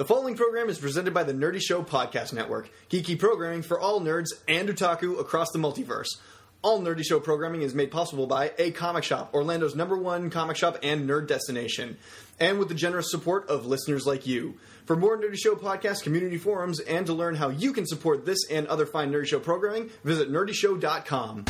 The following program is presented by the Nerdy Show Podcast Network, geeky programming for all nerds and otaku across the multiverse. All Nerdy Show programming is made possible by A Comic Shop, Orlando's number one comic shop and nerd destination, and with the generous support of listeners like you. For more Nerdy Show podcast community forums and to learn how you can support this and other fine Nerdy Show programming, visit nerdyshow.com.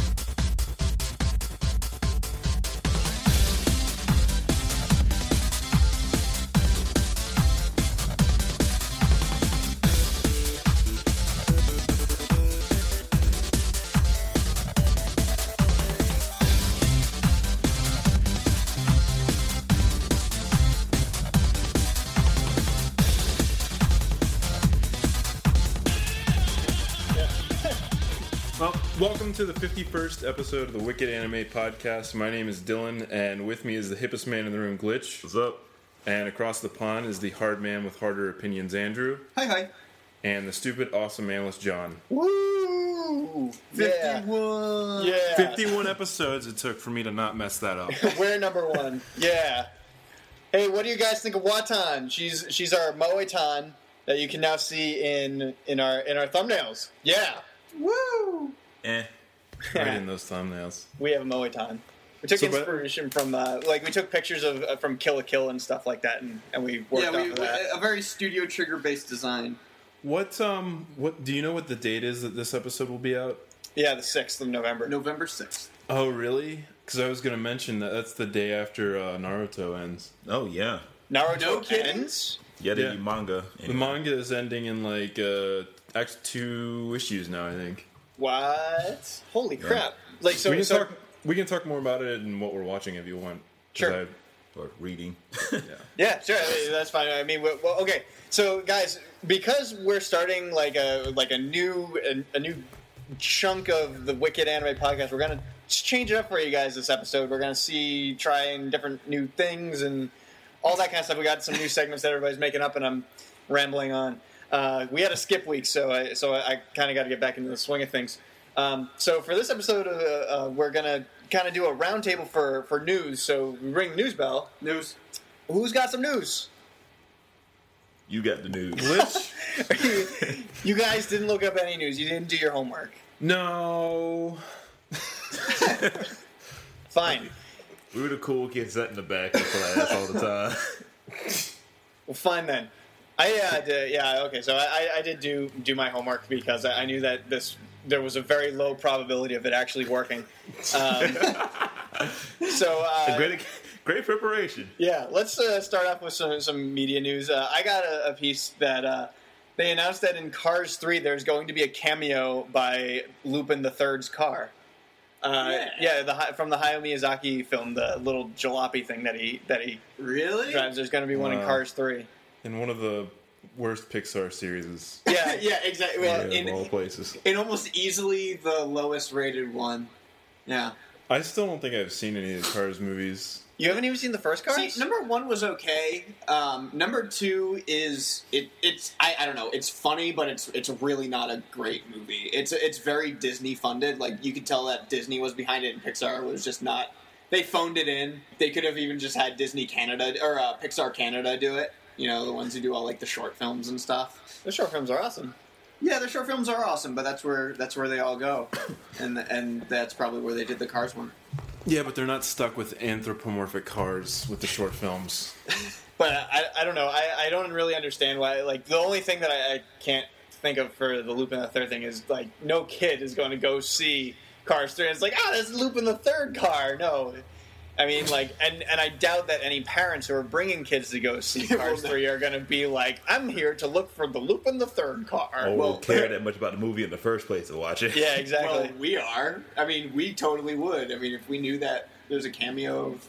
to the 51st episode of the Wicked Anime Podcast. My name is Dylan, and with me is the hippest man in the room, Glitch. What's up? And across the pond is the hard man with harder opinions, Andrew. Hi, hi. And the stupid, awesome analyst, John. Woo! 51. Yeah. 51 episodes it took for me to not mess that up. We're number one. Yeah. Hey, what do you guys think of Watan? She's she's our Moetan that you can now see in in our in our thumbnails. Yeah. Woo! eh. Right in those thumbnails. We have a Moetan. We took So, but- inspiration from uh, like we took pictures of uh, from Kill la Kill and stuff like that, and, and we worked Yeah, off we, of that. a very studio trigger based design. What, um, what, do you know what the date is that this episode will be out? yeah, the sixth of November. November 6th. Oh, really? Because I was going to mention that that's the day after uh, Naruto ends. Oh yeah, Naruto No ends. yeah. They Yeah. do manga. The manga is ending in like uh, actually two issues now, I think. What? Holy crap! Like so. we can so talk. We can talk more about it and what we're watching if you want. Sure. or reading. Yeah, yeah, sure. That's fine. I mean, well, okay. So, guys, because we're starting like a like a new a, a new chunk of the Wicked Anime Podcast, we're gonna change it up for you guys this episode. We're gonna see trying different new things and all that kind of stuff. We got some new segments that everybody's making up, and I'm rambling on. Uh, we had a skip week, so I, so I, I kind of got to get back into the swing of things. Um, so for this episode, uh, uh, we're gonna kind of do a roundtable for for news. So we ring the news bell. News. Who's got some news? you got the news. Glitch? you guys didn't look up any news. You didn't do your homework. no. Fine. we were the cool kids sat in the back of class all the time. Well, fine then. I uh, did, yeah okay. So I, I did do do my homework because I I knew that this there was a very low probability of it actually working. Um, so uh, great, great preparation. yeah, let's uh, start off with some some media news. Uh, I got a, a piece that uh, they announced that in Cars Three there's going to be a cameo by Lupin the Third's car. Uh, yeah, the from the Hayao Miyazaki film, the little jalopy thing that he that he Really? drives. There's going to be one in Cars Three. In one of the worst Pixar series. Yeah, yeah, exactly. Well, of all in, places. in almost easily the lowest rated one. Yeah. I still don't think I've seen any of the Cars movies. you haven't even seen the first Cars. See, number one was okay. Um, number two is it. It's I, I don't know. It's funny, but it's it's really not a great movie. It's it's very Disney funded. Like you could tell that Disney was behind it, and Pixar was just not. They phoned it in. They could have even just had Disney Canada or uh, Pixar Canada do it. You know, the ones who do all like the short films and stuff. the short films are awesome. Yeah, the short films are awesome, but that's where that's where they all go, and and that's probably where they did the Cars one. Yeah, but they're not stuck with anthropomorphic cars with the short films. But I, I don't know. I, I don't really understand why. Like the only thing that I, I can't think of for the loop Lupin the Third thing is like no kid is going to go see Cars Three. And it's like ah, this is Lupin the Third car. No, I mean like, and and I doubt that any parents who are bringing kids to go see Cars Three are going to be like, I'm here to look for the Lupin the Third car. Or Well- well, care that much about the movie in the first place to watch it. yeah, exactly. Well, we are. I mean, we totally would. I mean, if we knew that there's a cameo of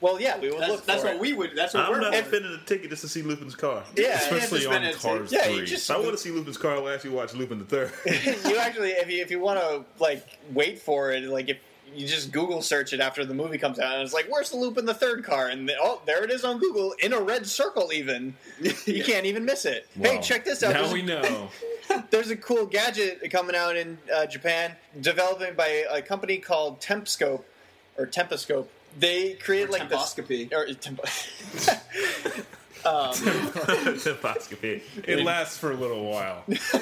Well, yeah, we would That's, look that's for what it. we would. That's what I'm we're not spending a ticket just to see Lupin's car. Yeah, Especially on been a- Cars yeah, 3. just- I want to see Lupin's car, I'll actually watch Lupin the Third. you actually, if you if you want to like wait for it, like if you just Google search it after the movie comes out, and it's like, "Where's the Lupin the Third car?" And the, oh, there it is on Google in a red circle. Even you can't even miss it. Hey, check this out. Now There's a- we know. There's a cool gadget coming out in uh, Japan, developed by a company called Tempscope or Temposcope. They created Or like temposcopy. This, or temp- Temposcopy. It lasts for a little while.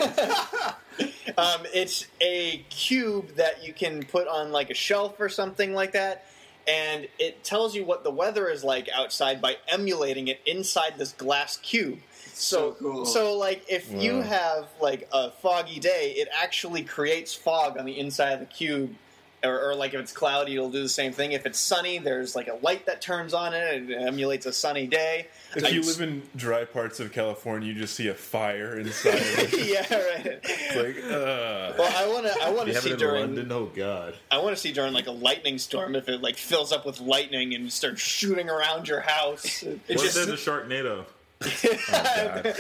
um, it's a cube that you can put on like a shelf or something like that, and it tells you what the weather is like outside by emulating it inside this glass cube. So, So cool. so like if you have like a foggy day, it actually creates fog on the inside of the cube. Or, or like if it's cloudy, it'll do the same thing. If it's sunny, there's like a light that turns on it and it emulates a sunny day. If you live in dry parts of California, you just see a fire inside of it. yeah, right. It's like, uh, Well, I want to. I want to see during. London? Oh God! I want to see during like a lightning storm if it like fills up with lightning and starts shooting around your house. It What just if there's a Sharknado? God.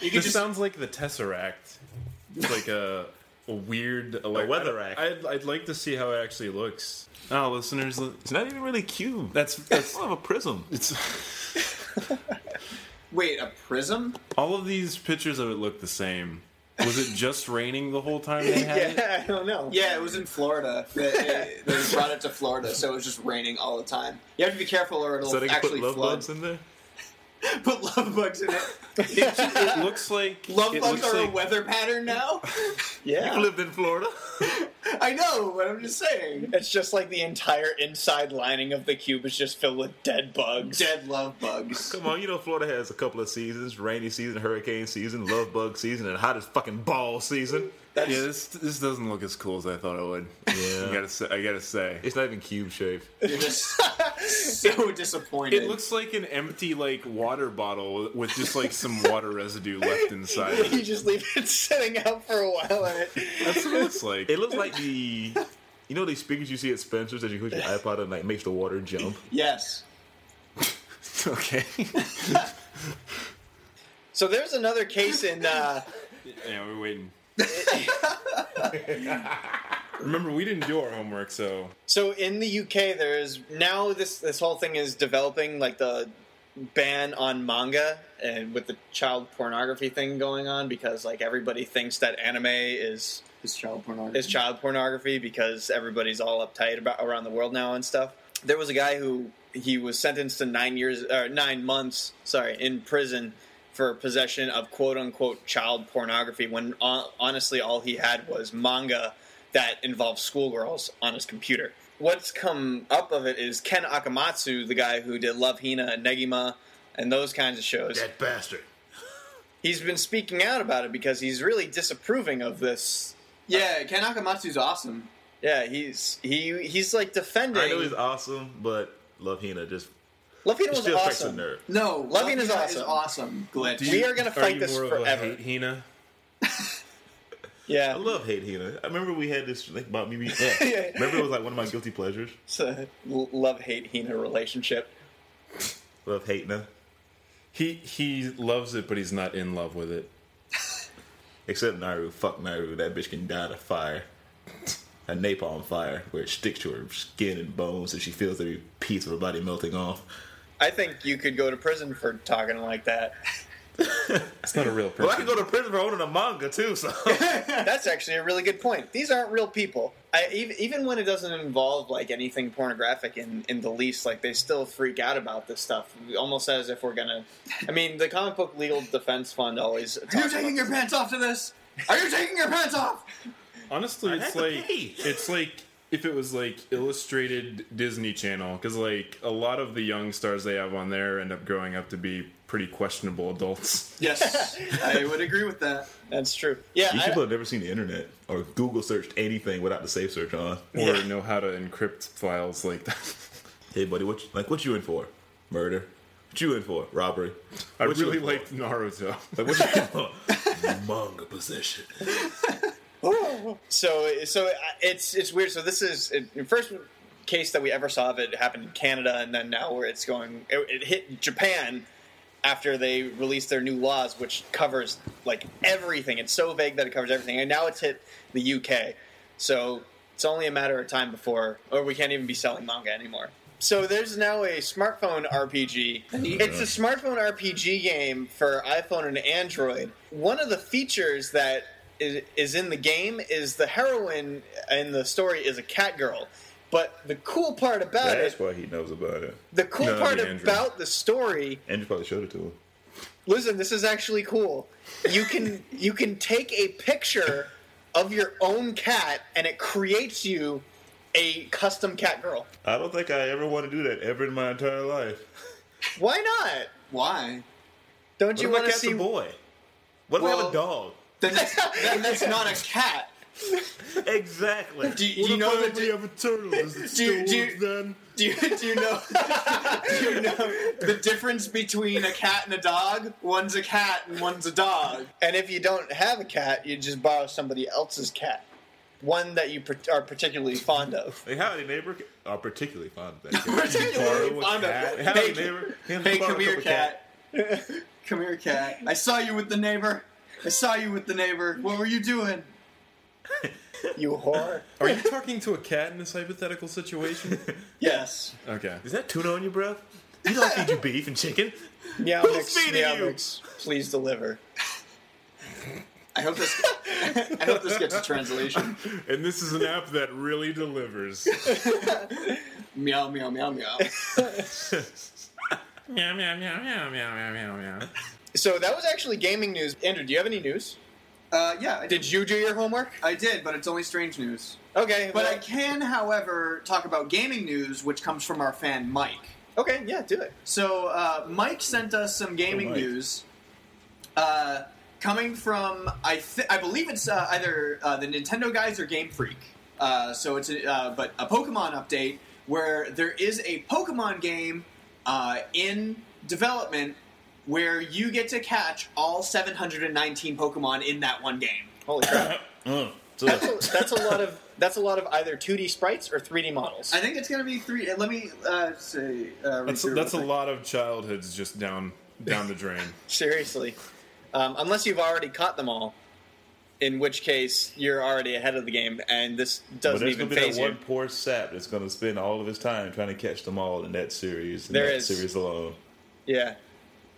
You this just sounds like the Tesseract. It's like a, a weird like, weather act. I'd, I'd like to see how it actually looks. Oh, listeners, It's not even really cube. that's It's that's more of a prism. it's wait a prism. all of these pictures of it look the same. Was it just raining the whole time they had it? yeah, I don't know. Yeah, it was in Florida. They, they, they brought it to Florida, so it was just raining all the time. You have to be careful, or it'll So they can actually put love flood. bugs in there. Put love bugs in it. It, it looks like Love it bugs looks are like, a weather pattern now. Yeah. You lived in Florida. I know, but I'm just saying. It's just like the entire inside lining of the cube is just filled with dead bugs. Dead love bugs. Come on, you know Florida has a couple of seasons: rainy season, hurricane season, love bug season, and hottest fucking ball season. Yeah, this this doesn't look as cool as I thought it would. Yeah. I gotta say, I gotta say. It's not even cube shaped. You're just so disappointed. It looks like an empty like water bottle with just like some water residue left inside. of you it. just leave it sitting out for a while and it That's what it looks like. It looks like the, you know, these speakers you see at Spencer's that you put your iPod and like makes the water jump. yes. okay. So there's another case in uh yeah, we're waiting. Remember, we didn't do our homework, so So in the UK, there is now this this whole thing is developing, like the ban on manga and with the child pornography thing going on because like everybody thinks that anime is It's child pornography. is child pornography because everybody's all uptight about around the world now and stuff. There was a guy who he was sentenced to nine years or nine months, sorry, in prison for possession of quote unquote child pornography when uh, honestly all he had was manga that involved schoolgirls on his computer. What's come up of it is Ken Akamatsu, the guy who did Love Hina and Negima and those kinds of shows That bastard. he's been speaking out about it because he's really disapproving of this. yeah, Ken Akamatsu's awesome. Yeah, he's he he's like defending. I know he's awesome, but Love Hina just Love Hina he was still strikes a awesome. nerve. No, Love Hina is Hina awesome. awesome. Glitch. We are gonna Are fight you this more of forever. a hate Hina? Yeah, I love Hate Hina. I remember we had this like about me. being- Yeah. Yeah. Remember it was like one of my guilty pleasures. it's a love hate Hina relationship. Love Hate Hina. He he loves it, but he's not in love with it. Except Naru. Fuck Naru. That bitch can die to fire. A napalm fire where it sticks to her skin and bones and she feels every piece of her body melting off. I think you could go to prison for talking like that. It's not a real person. Well, I can go to prison for owning a manga too, so. That's actually a really good point. These aren't real people. I, even, even when it doesn't involve like anything pornographic in, in the least, like they still freak out about this stuff, almost as if we're gonna. I mean, the comic book legal defense fund always. Are you taking about your pants off to this? Are you taking your pants off? Honestly, it's like it's like if it was like illustrated Disney Channel, because like a lot of the young stars they have on there end up growing up to be pretty questionable adults. Yes, I would agree with that. That's true. Yeah, These I- people have never seen the internet or Google searched anything without the safe search on. or Yeah. know how to encrypt files like that. Hey, buddy, what you, like what you in for? Murder. What you in for? Robbery. I What you really in for? liked Naruto. Like what you in for? Manga possession. So so uh, it's it's weird. So this is it, first case that we ever saw of it happened in Canada, and then now where it's going, it, it hit Japan after they released their new laws, which covers like everything. It's so vague that it covers everything, and now it's hit the UK. So it's only a matter of time before, or we can't even be selling manga anymore. So there's now a smartphone RPG. It's a smartphone RPG game for iPhone and Android. One of the features that is, is in the game is the heroine in the story is a cat girl. But the cool part about That's it, That's why he knows about it. the cool No, part the Android. about the story Andrew probably showed it to him. listen this is actually cool you can you can take a picture of your own cat and it creates you a custom cat girl I don't think I ever want to do that ever in my entire life. why not Why? don't What you want to cat's see a boy? What if I have a dog? Then that's, then that's not a cat. Exactly. Do, you- do you know the di- have a turtle? Does it Do you- do you- then? do you, do you know do you know the difference between a cat and a dog? One's a cat and one's a dog. and if you don't have a cat you just borrow somebody else's cat one that you par- are particularly fond of Hey, howdy, neighbor. Are particularly fond of that. Particularly Borrow a fond of- cat. Hey, Howdy, ca- neighbor. Hey, Borrow a come here, couple cat. come here, cat. I saw you with the neighbor. I saw you with the neighbor. What were you doing? you whore. Are you talking to a cat in this hypothetical situation? yes. Okay. Is that tuna on your breath? You don't feed you beef and chicken. Meow Who's mix, feeding meow you? mix. Please deliver. I hope this. I hope this gets a translation. And this is an app that really delivers. meow meow meow meow. meow meow meow meow meow meow meow so that was actually gaming news andrew do you have any news Uh, yeah, I did you do your homework I did, but it's only strange news. okay But well- I can, however, talk about gaming news, which comes from our fan Mike. okay yeah do it So uh, Mike sent us some gaming Oh, news, uh, coming from I th- I believe it's uh, either uh, the Nintendo guys or Game Freak. Uh, so it's a, uh, but a Pokemon update where there is a Pokemon game uh, in development where you get to catch all 719 Pokemon in that one game. holy crap Mm. That's a, that's a lot of that's a lot of either 2D sprites or 3D models. I think it's going to be three. uh, Let me uh, say. Uh, That's through that's a lot of childhoods just down down the drain. Seriously, um, unless you've already caught them all, in which case you're already ahead of the game, and this doesn't there's even gonna be that phase you. one poor sap that's gonna spend all of his time trying to catch them all in that series. In There that is. series alone. Yeah,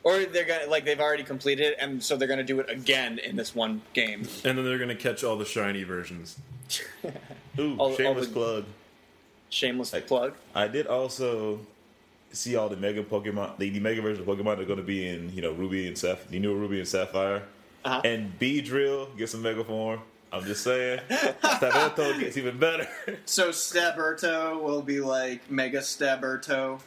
or they're gonna like they've already completed it, and so they're gonna do it again in this one game. And then they're gonna catch all the shiny versions. Ooh, All- all shameless the- plug. Shameless Like- plug. I did also see all the mega Pokemon, the, the mega version of Pokemon are going to be in, you know, Ruby and Sapphire, the new Ruby and Sapphire. Uh-huh. And Beedrill gets a mega form. I'm just saying. Staberto gets even better. So Staberto will be like Mega Staberto.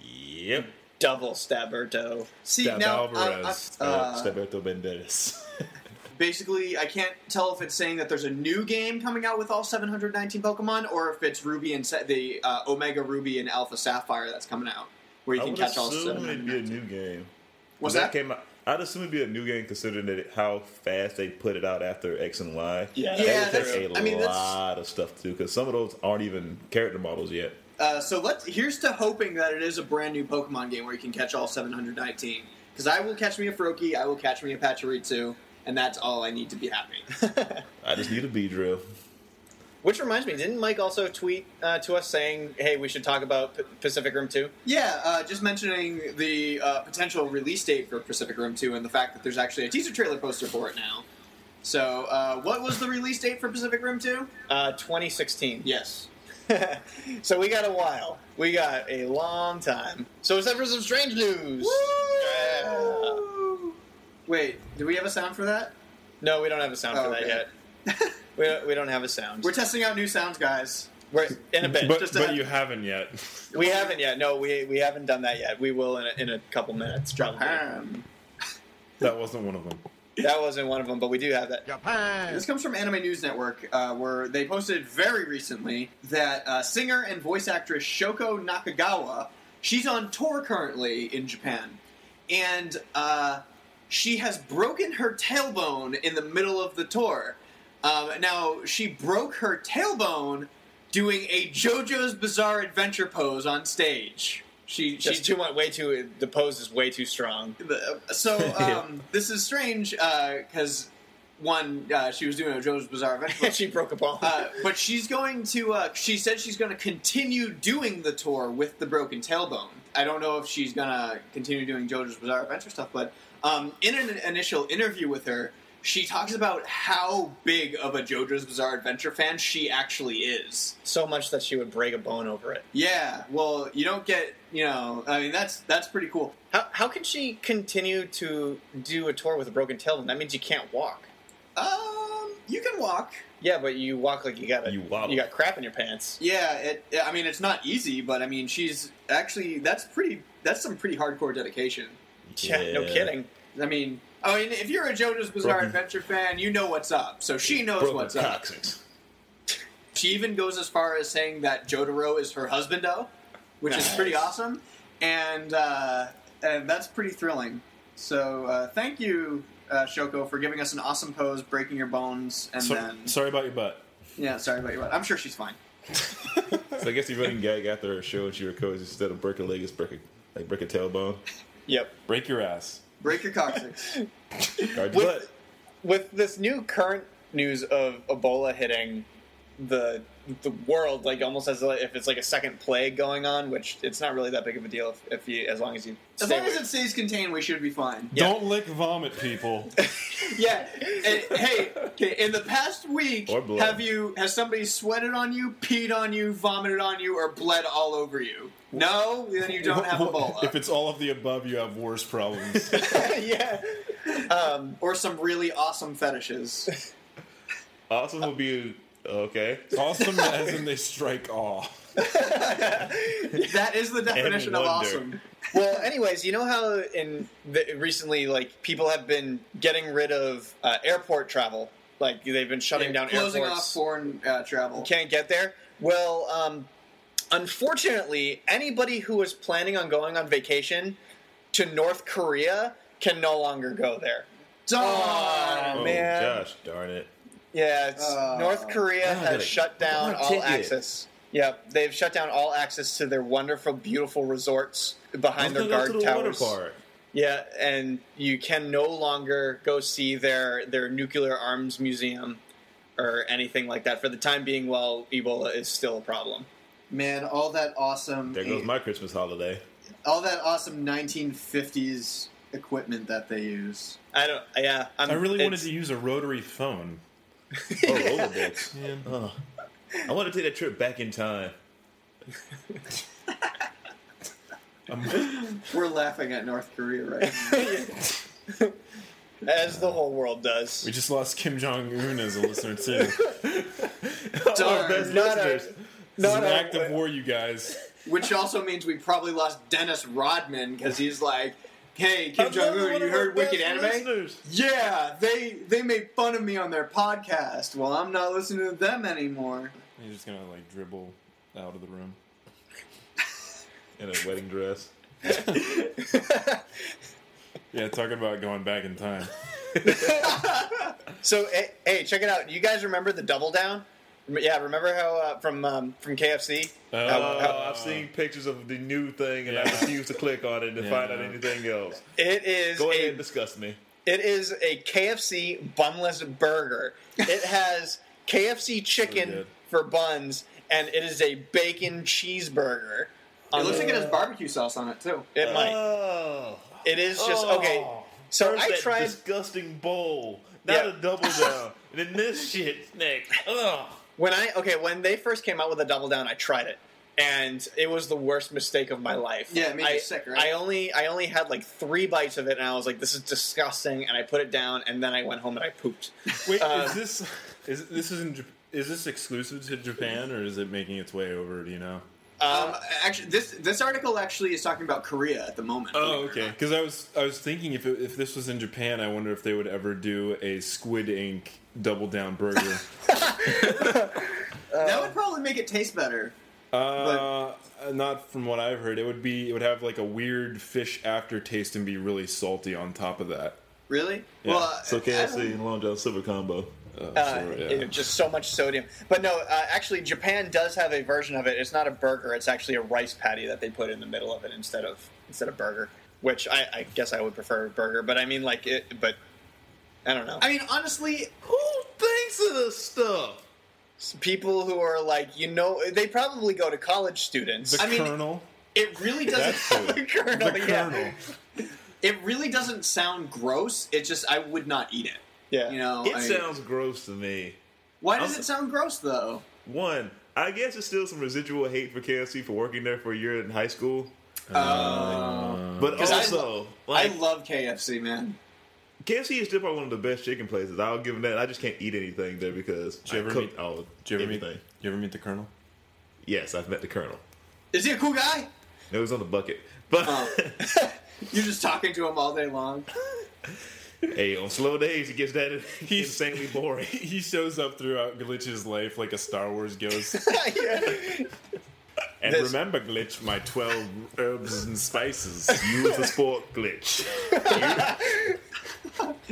yep. Double Staberto. See Stab now, Alvarez. I, I, Uh, Staberto Banderas. basically, I can't tell if it's saying that there's a new game coming out with all 719 Pokemon, or if it's Ruby and Sa- the uh, Omega Ruby and Alpha Sapphire that's coming out, where you I can catch all I would assume it'd be a new game. What's When that? came out? I'd assume it'd be a new game considering that how fast they put it out after X and Y. Yeah, That would Yeah, take that's- a I mean, that's- lot of stuff too, because some of those aren't even character models yet. Uh, so let's here's to hoping that it is a brand new Pokemon game where you can catch all 719. Because I will catch me a Froakie, I will catch me a Pachirisu, and that's all I need to be happy. I just need a Beedrill. Which reminds me, didn't Mike also tweet uh, to us saying, "Hey, we should talk about P- Pacific Rim 2? Yeah, uh, just mentioning the uh, potential release date for Pacific Rim 2 and the fact that there's actually a teaser trailer poster for it now. So, uh, what was the release date for Pacific Rim 2? Uh, 2016. Yes. so we got a while. We got a long time. So it's time for some strange news. Yeah. Wait, do we have a sound for that? No, we don't have a sound Oh, for that okay. yet. we, don't, we don't have a sound. We're testing out new sounds, guys. We're in a bit. But just but have- you haven't yet. we haven't yet. No, we we haven't done that yet. We will in a, in a couple minutes. Probably. Japan. That wasn't one of them. That wasn't one of them, but we do have that. Japan. This comes from Anime News Network, uh, where they posted very recently that uh, singer and voice actress Shoko Nakagawa, she's on tour currently in Japan, and uh, she has broken her tailbone in the middle of the tour. Um, now she broke her tailbone doing a JoJo's Bizarre Adventure pose on stage. She She's she too much. Way too. The pose is way too strong. The- So um, this is strange because one, uh, she was doing a JoJo's Bizarre Adventure. she broke a bone. Uh, but she's going to. Uh, she said she's going to continue doing the tour with the broken tailbone. I don't know if she's going to continue doing JoJo's Bizarre Adventure stuff, but um, in an initial interview with her, she talks about how big of a JoJo's Bizarre Adventure fan she actually is. so much that she would break a bone over it. Yeah, well, you don't get. You know, I mean, that's that's pretty cool. How, how can she continue to do a tour with a broken tailbone? That means you can't walk. Um, you can walk. Yeah, but you walk like you got You wobble. you got crap in your pants. Yeah, it. I mean, it's not easy, but I mean, she's actually that's pretty. That's some pretty hardcore dedication. Yeah, no kidding. I mean, I mean, if you're a JoJo's Bizarre Broken- Adventure fan, you know what's up. So she knows Broken what's up. coccyx. She even goes as far as saying that Jotaro is her husbando, which is pretty awesome, and uh, and that's pretty thrilling. So uh, thank you, uh, Shoko, for giving us an awesome pose, breaking your bones, and So- then sorry about your butt. yeah, sorry about your butt. I'm sure she's fine. So I guess the running gag after her show and she records instead of break a leg, it's break a, like break a tailbone. Yep. Break your ass. Break your coccyx. Guard your With- butt. With this new current news of Ebola hitting the the world, like almost as if it's like a second plague going on, which it's not really that big of a deal if, if you as long as you as long as it stays contained, we should be fine. Yeah. Don't lick vomit, people. Yeah. And, hey, okay, in the past week, Or blood. have you has somebody sweated on you, peed on you, vomited on you, or bled all over you? No, then you don't have Ebola. if it's all of the above, you have worse problems. yeah. Um, or some really awesome fetishes. Awesome will be okay. awesome as in they strike awe. That is the definition of awesome. well, anyways, you know how in the, recently, like people have been getting rid of uh, airport travel, like they've been shutting down closing airports. Closing off foreign uh, travel. can't get there. Well, um, unfortunately, anybody who was planning on going on vacation to North Korea can no longer go there. Darn. Oh, man. gosh, darn it. Yeah, it's, Oh. North Korea I gotta- has shut down I want a all ticket. access. Yep, they've shut down all access to their wonderful, beautiful resorts behind their Let's guard to the towers. water park. Yeah, and you can no longer go see their their nuclear arms museum or anything like that for the time being. While Ebola is still a problem. Man, all that awesome. There goes my Christmas holiday. all that awesome 1950s equipment that they use. I don't. Yeah, I'm, I really wanted to use a rotary phone. Oh, rollerblades. Oh. I want to take that trip back in time. We're laughing at North Korea right now. as the whole world does. We just lost Kim Jong Un as a listener too. Our best not a- listeners. This is Not an a- of war, you guys. Which also means we probably lost Dennis Rodman because he's like, "Hey, Kim Jong Un, you heard Wicked Anime? listeners. Yeah, they they made fun of me on their podcast. Well, I'm not listening to them anymore. You're just gonna like dribble out of the room. In a wedding dress. Yeah, talking about going back in time. So hey, hey, check it out. You guys remember the double down? Rem- Yeah, remember how uh, from um, from KFC? Oh. How- Oh, how- I've seen pictures of the new thing, and I refuse to click on it to Yeah. find out anything else. it is Go ahead a and discuss me. It is a KFC bunless burger. It has KFC chicken for buns, and it is a bacon cheeseburger. It looks like it has barbecue sauce on it too. It might. Oh. It is just Oh. okay. So First I that tried. disgusting bowl. Not Yeah. the double down. and then this shit next. Ugh. When I okay, when they first came out with a double down, I tried it, and it was the worst mistake of my life. Yeah, it made you I, sick, right? I only I only had like three bites of it, and I was like, "This is disgusting," and I put it down, and then I went home and I pooped. Wait, Uh, is this is this is in, is this exclusive to Japan or is it making its way over? Do you know? Um, actually, this this article actually is talking about Korea at the moment. Oh, okay. Because I was I was thinking if it, if this was in Japan, I wonder if they would ever do a Squid Ink double down burger. that would probably make it taste better. uh, not from what I've heard. It would be it would have like a weird fish aftertaste and be really salty on top of that. Really? Yeah. Well, So I KFC don't- and Long John Silver combo. Uh, Uh, sure, yeah. it- just so much sodium. But no, uh, actually, Japan does have a version of it. It's not a burger; it's actually a rice patty that they put in the middle of it instead of instead of burger. Which I, I guess I would prefer burger, but I mean, like it. But I don't know. I mean, honestly, Who thinks of this stuff? People who are like, you know, they probably go to college students. the I mean, Colonel. it really doesn't. The Colonel, The yeah. Colonel. It really doesn't sound gross. It just I would not eat it. Yeah. You know, It I- sounds gross to me. Why does I'm- it sound gross though? One, I guess it's still some residual hate for KFC for working there for a year in high school. Oh. but 'Cause I also, like, I love KFC, man. KFC is still probably one of the best chicken places. I'll give them that. I just can't eat anything there because Did you I ever cook meet? all Did you ever meet? You ever meet the Colonel? Yes, I've met the Colonel. Is he a cool guy? No, he's on the bucket, but Oh. You're just talking to him all day long. hey, on slow days, he gets that He's- insanely boring. He shows up throughout Glitch's life like a Star Wars ghost. and This- remember, Glitch, my twelve herbs and spices. Use the sport glitch.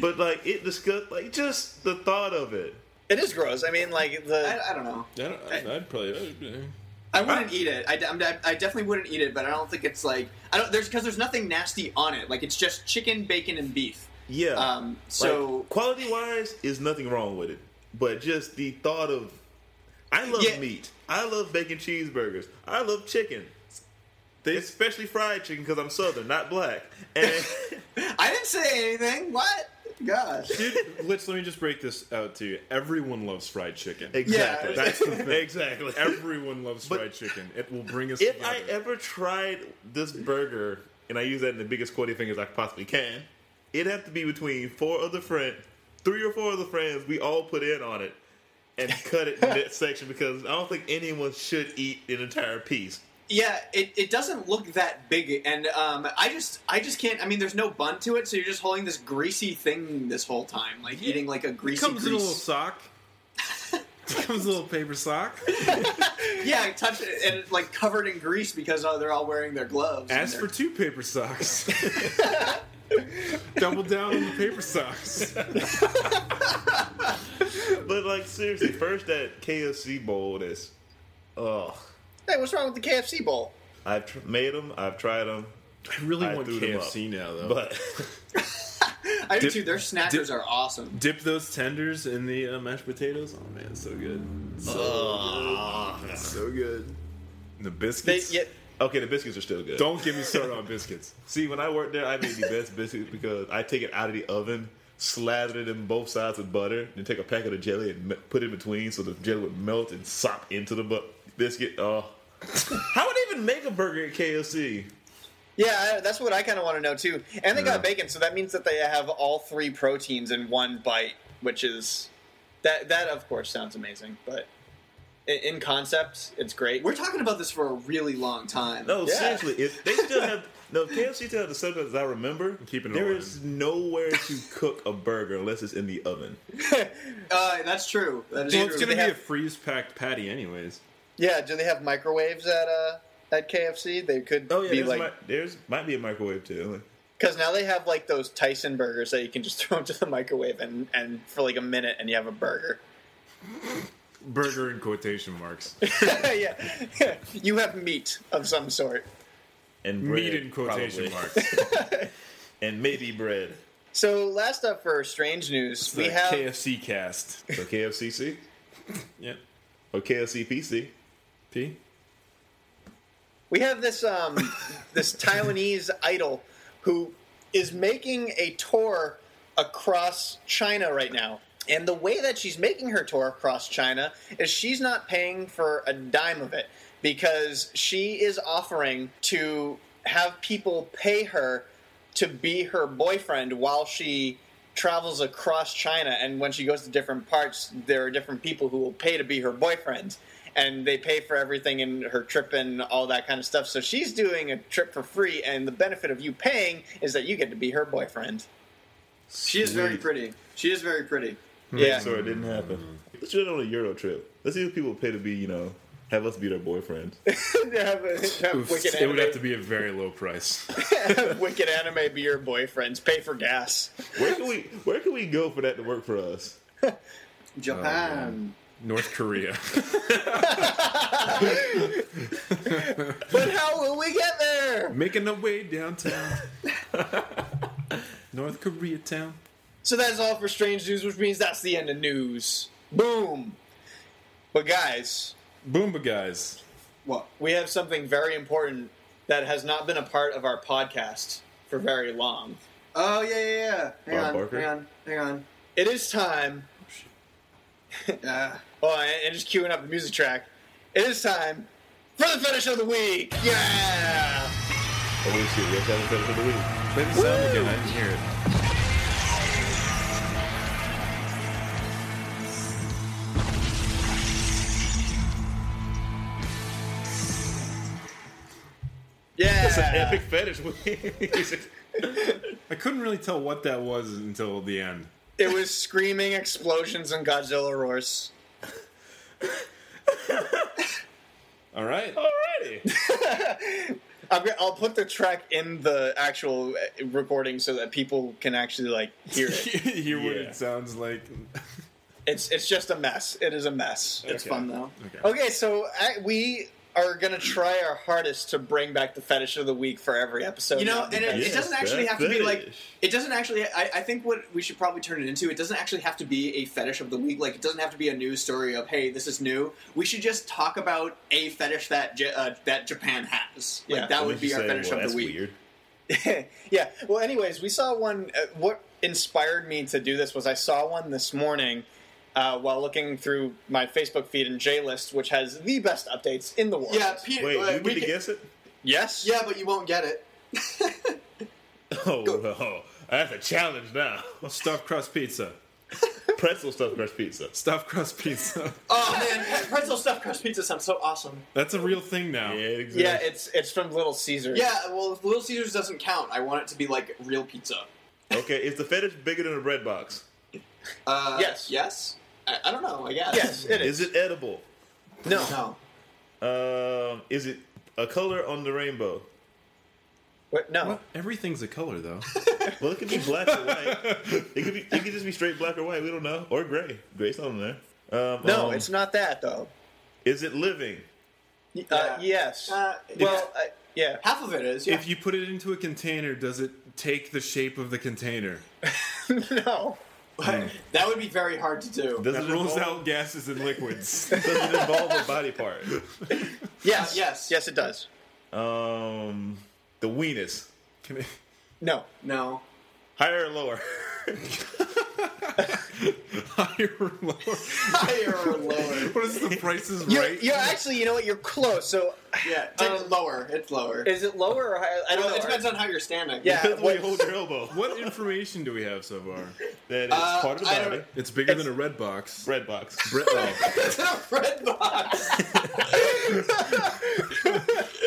But like it discuss like just the thought of it. It is gross. I mean, like the I, I don't know. I don't, I'd, I'd probably. I wouldn't eat it. I, I'm- definitely wouldn't eat it, but I don't think it's like I don't. There's because there's nothing nasty on it. Like it's just chicken, bacon, and beef. Yeah. Um, so quality wise is nothing wrong with it, but just the thought of I love Yeah. meat. I love bacon cheeseburgers. I love chicken. Especially fried chicken because I'm southern, not black. And I didn't say anything. What? Gosh. Dude, Glitch, let me just break this out to you. Everyone loves fried chicken. exactly, That's the thing. exactly. Everyone loves But- fried chicken. It will bring us If together. I ever tried this burger, and I use that in the biggest quality fingers I possibly can, it'd have to be between four other friends, three or four other friends. We all put in on it and cut it in that section because I don't think anyone should eat an entire piece. Yeah, it, it doesn't look that big, and um, I just I just can't. I mean, there's no bun to it, so you're just holding this greasy thing this whole time, like eating like a it greasy. comes in a little sock. it comes in a little paper sock. Yeah, touch it and it's like covered in grease because uh, they're all wearing their gloves. and Ask for two paper socks. Double down on the paper socks. But like seriously, first that KFC bowl that's, oh, hey, what's wrong with the KFC bowl? I've tr- made them, I've tried them, I really I want threw them KFC now, though. but I do Dip- too. Their snackers dip- are awesome. Dip those tenders in the uh, mashed potatoes. Oh man, so good. So, so good. The They, biscuits. yeah, okay, the biscuits are still good. Don't get me started on biscuits. See, when I worked there, I made the best biscuits because I take it out of the oven, slather it in both sides with butter, then take a packet of jelly and put it in between so the jelly would melt and sop into the bu- biscuit. Oh, how would they even make a burger at KFC? yeah, that's what I kind of want to know too. And they Yeah. got bacon, so that means that they have all three proteins in one bite, which is that that of course sounds amazing, but in, in concept, it's great. We're talking about this for a really long time. No, Yeah. seriously, if they still have no KFC still have the setup as I remember. Keeping it there alive. is nowhere to cook a burger unless it's in the oven. Uh, that's true. That is Well, true. it's gonna be have- a freeze packed patty, anyways. Yeah, do they have microwaves at uh at KFC? They could Oh yeah, be there's, like mi- there's might be a microwave too. because now they have like those Tyson burgers that you can just throw into the microwave and and for like a minute and you have a burger. Burger in quotation marks. yeah, you have meat of some sort. And bread, Meat in quotation probably. marks. and maybe bread. So last up for strange news, we have KFC cast. So KFCC Yep. or KFC PC. P. we have this um this Taiwanese idol who is making a tour across China right now. And the way that she's making her tour across China is she's not paying for a dime of it because she is offering to have people pay her to be her boyfriend while she travels across China. And when she goes to different parts, there are different people who will pay to be her boyfriend. And they pay for everything and her trip and all that kind of stuff. So she's doing a trip for free, and the benefit of you paying is that you get to be her boyfriend. she is very pretty. She is very pretty. Yeah. So it didn't happen. Mm-hmm. Let's do it on a Euro trip. Let's see if people pay to be, you know, have us be their boyfriends. have, a, have wicked, It would have to be a very low price. wicked anime be your boyfriends. Pay for gas. Where can we where can we go for that to work for us? Japan. Oh, North Korea. But how will we get there? Making our way downtown. North Korea town. So that's all for strange news, which means that's the end of news. Boom. But guys, Boomba guys. what? we have something very important that has not been a part of our podcast for very long. Oh yeah, yeah, yeah. Hang Bob on, Barker? hang on, hang on. It is time. Uh, Oh, and- and just queuing up the music track. It is time for the finish of the week. Yeah. Oh, wait, shit. We have to have a fetish of the week. Play the sound again. I didn't hear it. Yeah. It's an epic fetish. I couldn't really tell what that was until the end. It was screaming explosions and Godzilla roars. All right. Alrighty. I'm, gonna- I'll put the track in the actual uh, recording so that people can actually like hear it. hear what Yeah. it sounds like. it's it's just a mess. It is a mess. it's Okay. fun though. Okay. Okay, so I, we are gonna try our hardest to bring back the fetish of the week for every episode. You know, and it, because- it doesn't actually that have to be like. It doesn't actually. I, I think what we should probably turn it into. It doesn't actually have to be a fetish of the week. Like it doesn't have to be a news story of hey, this is new. We should just talk about a fetish that J- uh, that Japan has. Like Yeah. that would you be our say? fetish Well, of that's the week. weird. yeah. Well, anyways, we saw one. Uh, what inspired me to do this was I saw one this morning uh, while looking through my Facebook feed and J List, which has the best updates in the world. Yeah, Peter. Wait, uh, you we get to guess it? Yes. Yeah, but you won't get it. Oh, well, that's a challenge now. Stuffed crust pizza. Pretzel stuffed crust pizza. Stuffed crust pizza. Oh man, pretzel stuffed crust pizza sounds so awesome. That's a real thing now. Yeah, it. Yeah, it's it's from Little Caesars. Yeah, well, if Little Caesars doesn't count. I want it to be like real pizza. Okay, is the fetish bigger than a bread box? Uh, Yes. Yes. I, I don't know. I guess. Yes, it is. Is it edible? No. No. Um, is it a color on the rainbow? What? No. What? Everything's a color, though. Well, it could be black or white. It could be. It could just be straight black or white. We don't know. Or gray. Gray's not on there. Um, No, um, it's not that though. Is it living? Uh, Yeah. yes. Uh, well, uh, yeah. half of it is. Yeah. If you put it into a container, does it take the shape of the container? no. That would be very hard to do. Does That it rules involve, out gases and liquids. Does it involve a body part? Yes. yes. Yes, it does. Um, the weenus. Can it, No. No. Higher or lower? higher or lower? Higher or lower? What is the prices You're, right? you're actually, you know what? You're close. So, Yeah, take Um, lower. It's lower. is it lower or higher? I don't Well, know. it depends on how you're standing. Yeah. Depends where you hold your elbow. What information do we have so far? That it's Uh, part of the I body. don't- It's bigger than a red box. Red box. Bre- oh, it's a red box.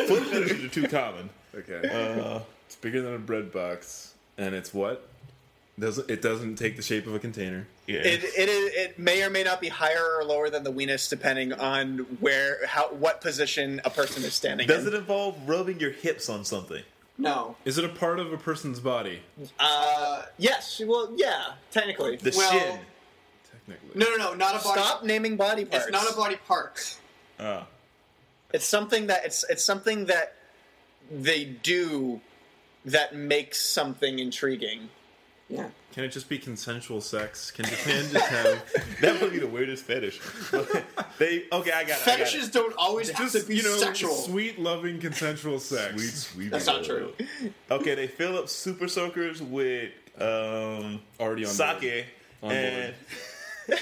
Foot fetishes are too common. okay. Uh, it's bigger than a bread box, and it's what? Doesn't it doesn't take the shape of a container? yeah. It, it, is, it may or may not be higher or lower than the weenus, depending on where, how, what position a person is standing Does in. it involve rubbing your hips on something? no. Is it a part of a person's body? Uh, Yes. Well, yeah. Technically. The Well- shin. Technically. no, no, no. Not a body. Stop naming body parts. It's not a body part. Uh, It's something that it's it's something that they do that makes something intriguing. Yeah. Can it just be consensual sex? Can Japan just have that would be the weirdest fetish. they okay, I got it. I got Fetishes it. don't always have just to be you know sexual. sweet, loving, consensual sex? Sweet, sweet. That's not love. true. Okay, they fill up super soakers with um, Already on sake On and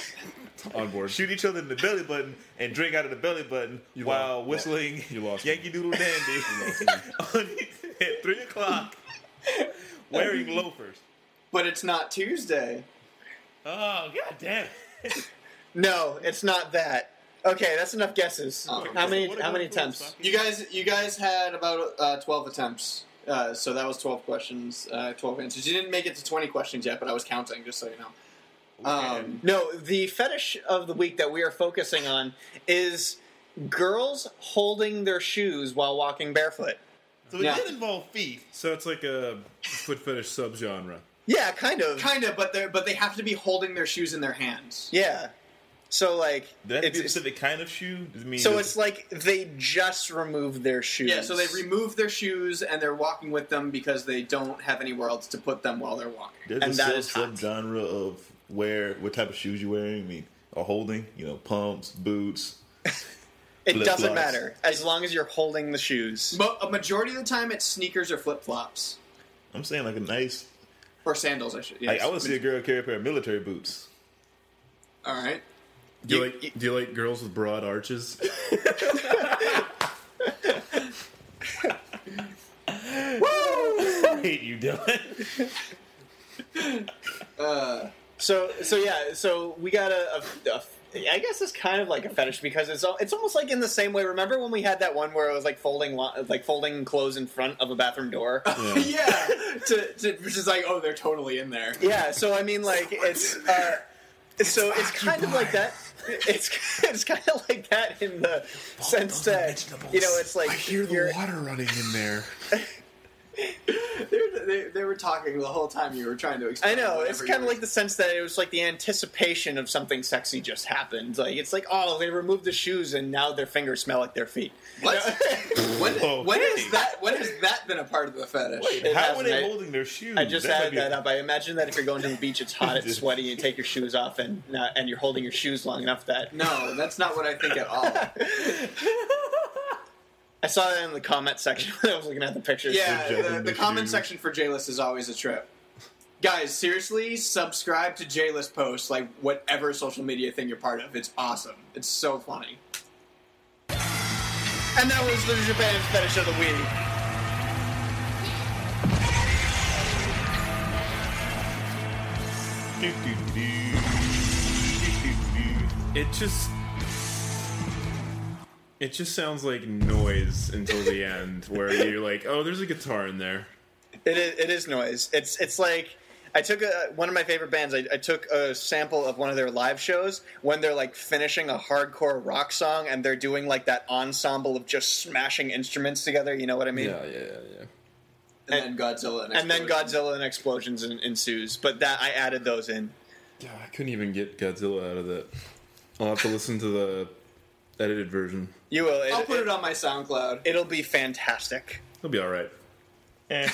On board. shoot each other in the belly button and drink out of the belly button You while lost- whistling you lost me. Yankee Doodle Dandy on- at three o'clock wearing loafers. But it's not Tuesday. Oh god damn! it. No, it's not that. Okay, that's enough guesses. Oh, how many how many attempts? You guys, you guys had about uh, twelve attempts. Uh, so that was twelve questions, uh, twelve answers. You didn't make it to twenty questions yet, but I was counting, just so you know. Um, No, the fetish of the week that we are focusing on is girls holding their shoes while walking barefoot. So it Yeah. did involve feet. So it's like a foot fetish subgenre. Yeah, kind of. kind of, but they but they have to be holding their shoes in their hands. Yeah. So like, Does that have to be a it's, specific kind of shoe? Does it mean so just- it's like they just removed their shoes. Yeah, so they remove their shoes and they're walking with them because they don't have anywhere else to put them while they're walking. there's and a that sub genre of where what type of shoes you're wearing. I mean, or holding. You know, pumps, boots. It doesn't matter as long as you're holding the shoes. But a majority of the time, it's sneakers or flip flops I'm saying like a nice. Or sandals. I should. Like. I want to see a girl carry a pair of military boots. All right. Do you, You- like do you like girls with broad arches? I hate you, Dylan. Uh, so so yeah, so we got a, a, a I guess it's kind of like a fetish because it's it's almost like in the same way. Remember when we had that one where it was like folding like folding clothes in front of a bathroom door? yeah. to, to, which is like, oh, they're totally in there. yeah. So I mean, like it's uh, so it's kind of like that. It's it's kind of like that in the sense that you know it's like I hear the water running in there. They're, they, they were talking the whole time you were trying to explain. I know it's kind of like the sense that it was like the anticipation of something sexy just happened. Like it's like oh they removed the shoes and now their fingers smell like their feet. What? when, Whoa. when is that? When has that been a part of the fetish? It How hasn't. are they I- holding their shoes? I just That added be a- that up. I imagine that if you're going to the beach, it's hot, it's sweaty, you take your shoes off, and uh, and you're holding your shoes long enough that No, that's not what I think at all. I saw that in the comment section when I was looking at the pictures. Yeah, the, the the comment section for J-List is always a trip. Guys, seriously, subscribe to J-List posts, like whatever social media thing you're part of. It's awesome. It's so funny. and that was the Japan fetish of the week. It just it just sounds like noise until the end, where you're like, oh, there's a guitar in there. It is, it is noise. It's it's like I took a, one of my favorite bands. I, I took a sample of one of their live shows when they're like finishing a hardcore rock song and they're doing like that ensemble of just smashing instruments together. You know what I mean? Yeah, yeah, yeah, yeah. And, then Godzilla. And, And then Explosions. Godzilla and explosions en- ensues. But that I added those in. God, I couldn't even get Godzilla out of that. I'll have to listen to the edited version. You will. It, I'll put it on my SoundCloud. It'll be fantastic. It'll be all right. Eh.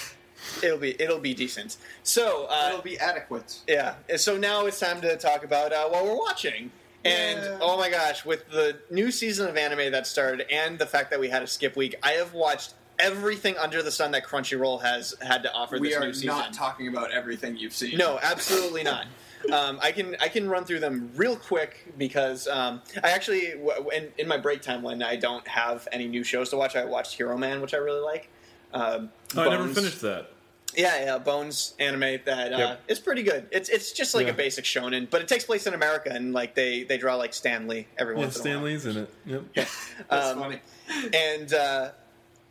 It'll be it'll be decent. So uh, It'll be adequate. yeah. So now it's time to talk about uh, what we're watching. And Yeah. oh my gosh, with the new season of anime that started, and the fact that we had a skip week, I have watched everything under the sun that Crunchyroll has had to offer We this are new season. not talking about everything you've seen. No, absolutely not. Um, I can I can run through them real quick because um, I actually in, in my break time when I don't have any new shows to watch, I watched Heroman, which I really like. Um, Oh, I never finished that. Yeah, yeah, Bones anime that uh, Yep. it's pretty good. It's it's just like Yeah. a basic shonen, but it takes place in America and like they they draw like Stan Lee every Yeah, once in a while. Stan Lee's in it. Yep. That's Um, funny. And uh,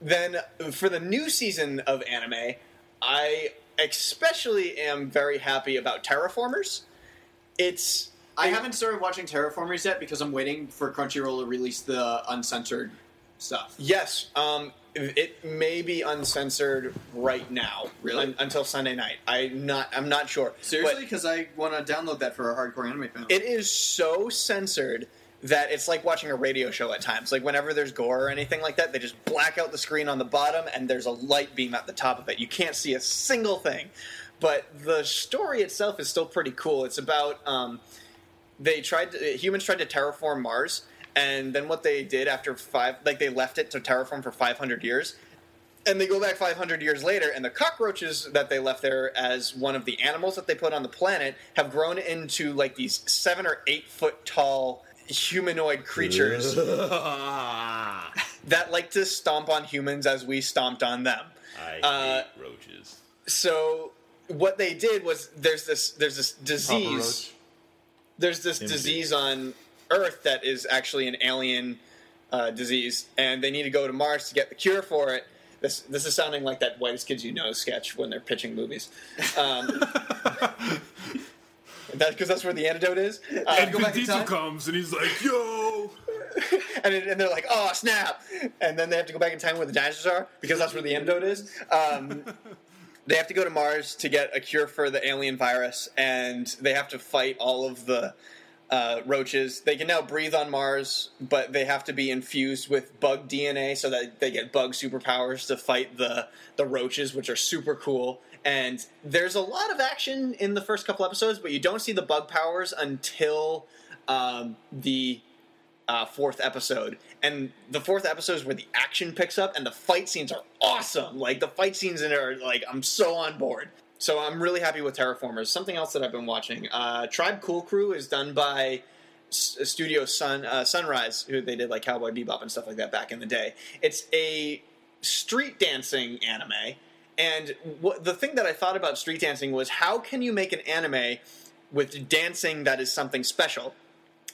then for the new season of anime, I especially am very happy about Terra Formars. It's I haven't started watching Terra Formars yet because I'm waiting for Crunchyroll to release the uncensored stuff. yes, um, it may be uncensored right now, Really? un- until Sunday night. I'm not I'm not sure. Seriously, because I want to download that for a hardcore anime fan. it is so censored that it's like watching a radio show at times. Like whenever there's gore or anything like that, they just black out the screen on the bottom and there's a light beam at the top of it. You can't see a single thing. But the story itself is still pretty cool. It's about um, they tried to, humans tried to terraform Mars, and then what they did after five, like they left it to terraform for 500 years, and they go back 500 years later, and the cockroaches that they left there as one of the animals that they put on the planet have grown into like these seven or eight foot tall humanoid creatures that like to stomp on humans as we stomped on them. I Uh, hate roaches. So what they did was there's this there's this disease there's this disease on Earth that is actually an alien uh, disease, and they need to go to Mars to get the cure for it. This this is sounding like that whitest kids you know sketch when they're pitching movies. Um, that because that's where the antidote is. Uh, And go back Diesel comes and he's like, "Yo." and, it- and they're like, "Oh snap!" And then they have to go back in time where the dinosaurs are because that's where the antidote is. Um, they have to go to Mars to get a cure for the alien virus, and they have to fight all of the uh, roaches. They can now breathe on Mars, but they have to be infused with bug DNA so that they get bug superpowers to fight the the roaches, which are super cool. And there's a lot of action in the first couple episodes, but you don't see the bug powers until um, the uh, fourth episode. And the fourth episode is where the action picks up, and the fight scenes are awesome. Like the fight scenes in it are like I'm so on board. So I'm really happy with Terra Formars. Something else that I've been watching, uh, Tribe Cool Crew is done by S- Studio Sun uh, Sunrise, who they did like Cowboy Bebop and stuff like that back in the day. It's a street dancing anime, and the thing that I thought about street dancing was how can you make an anime with dancing that is something special?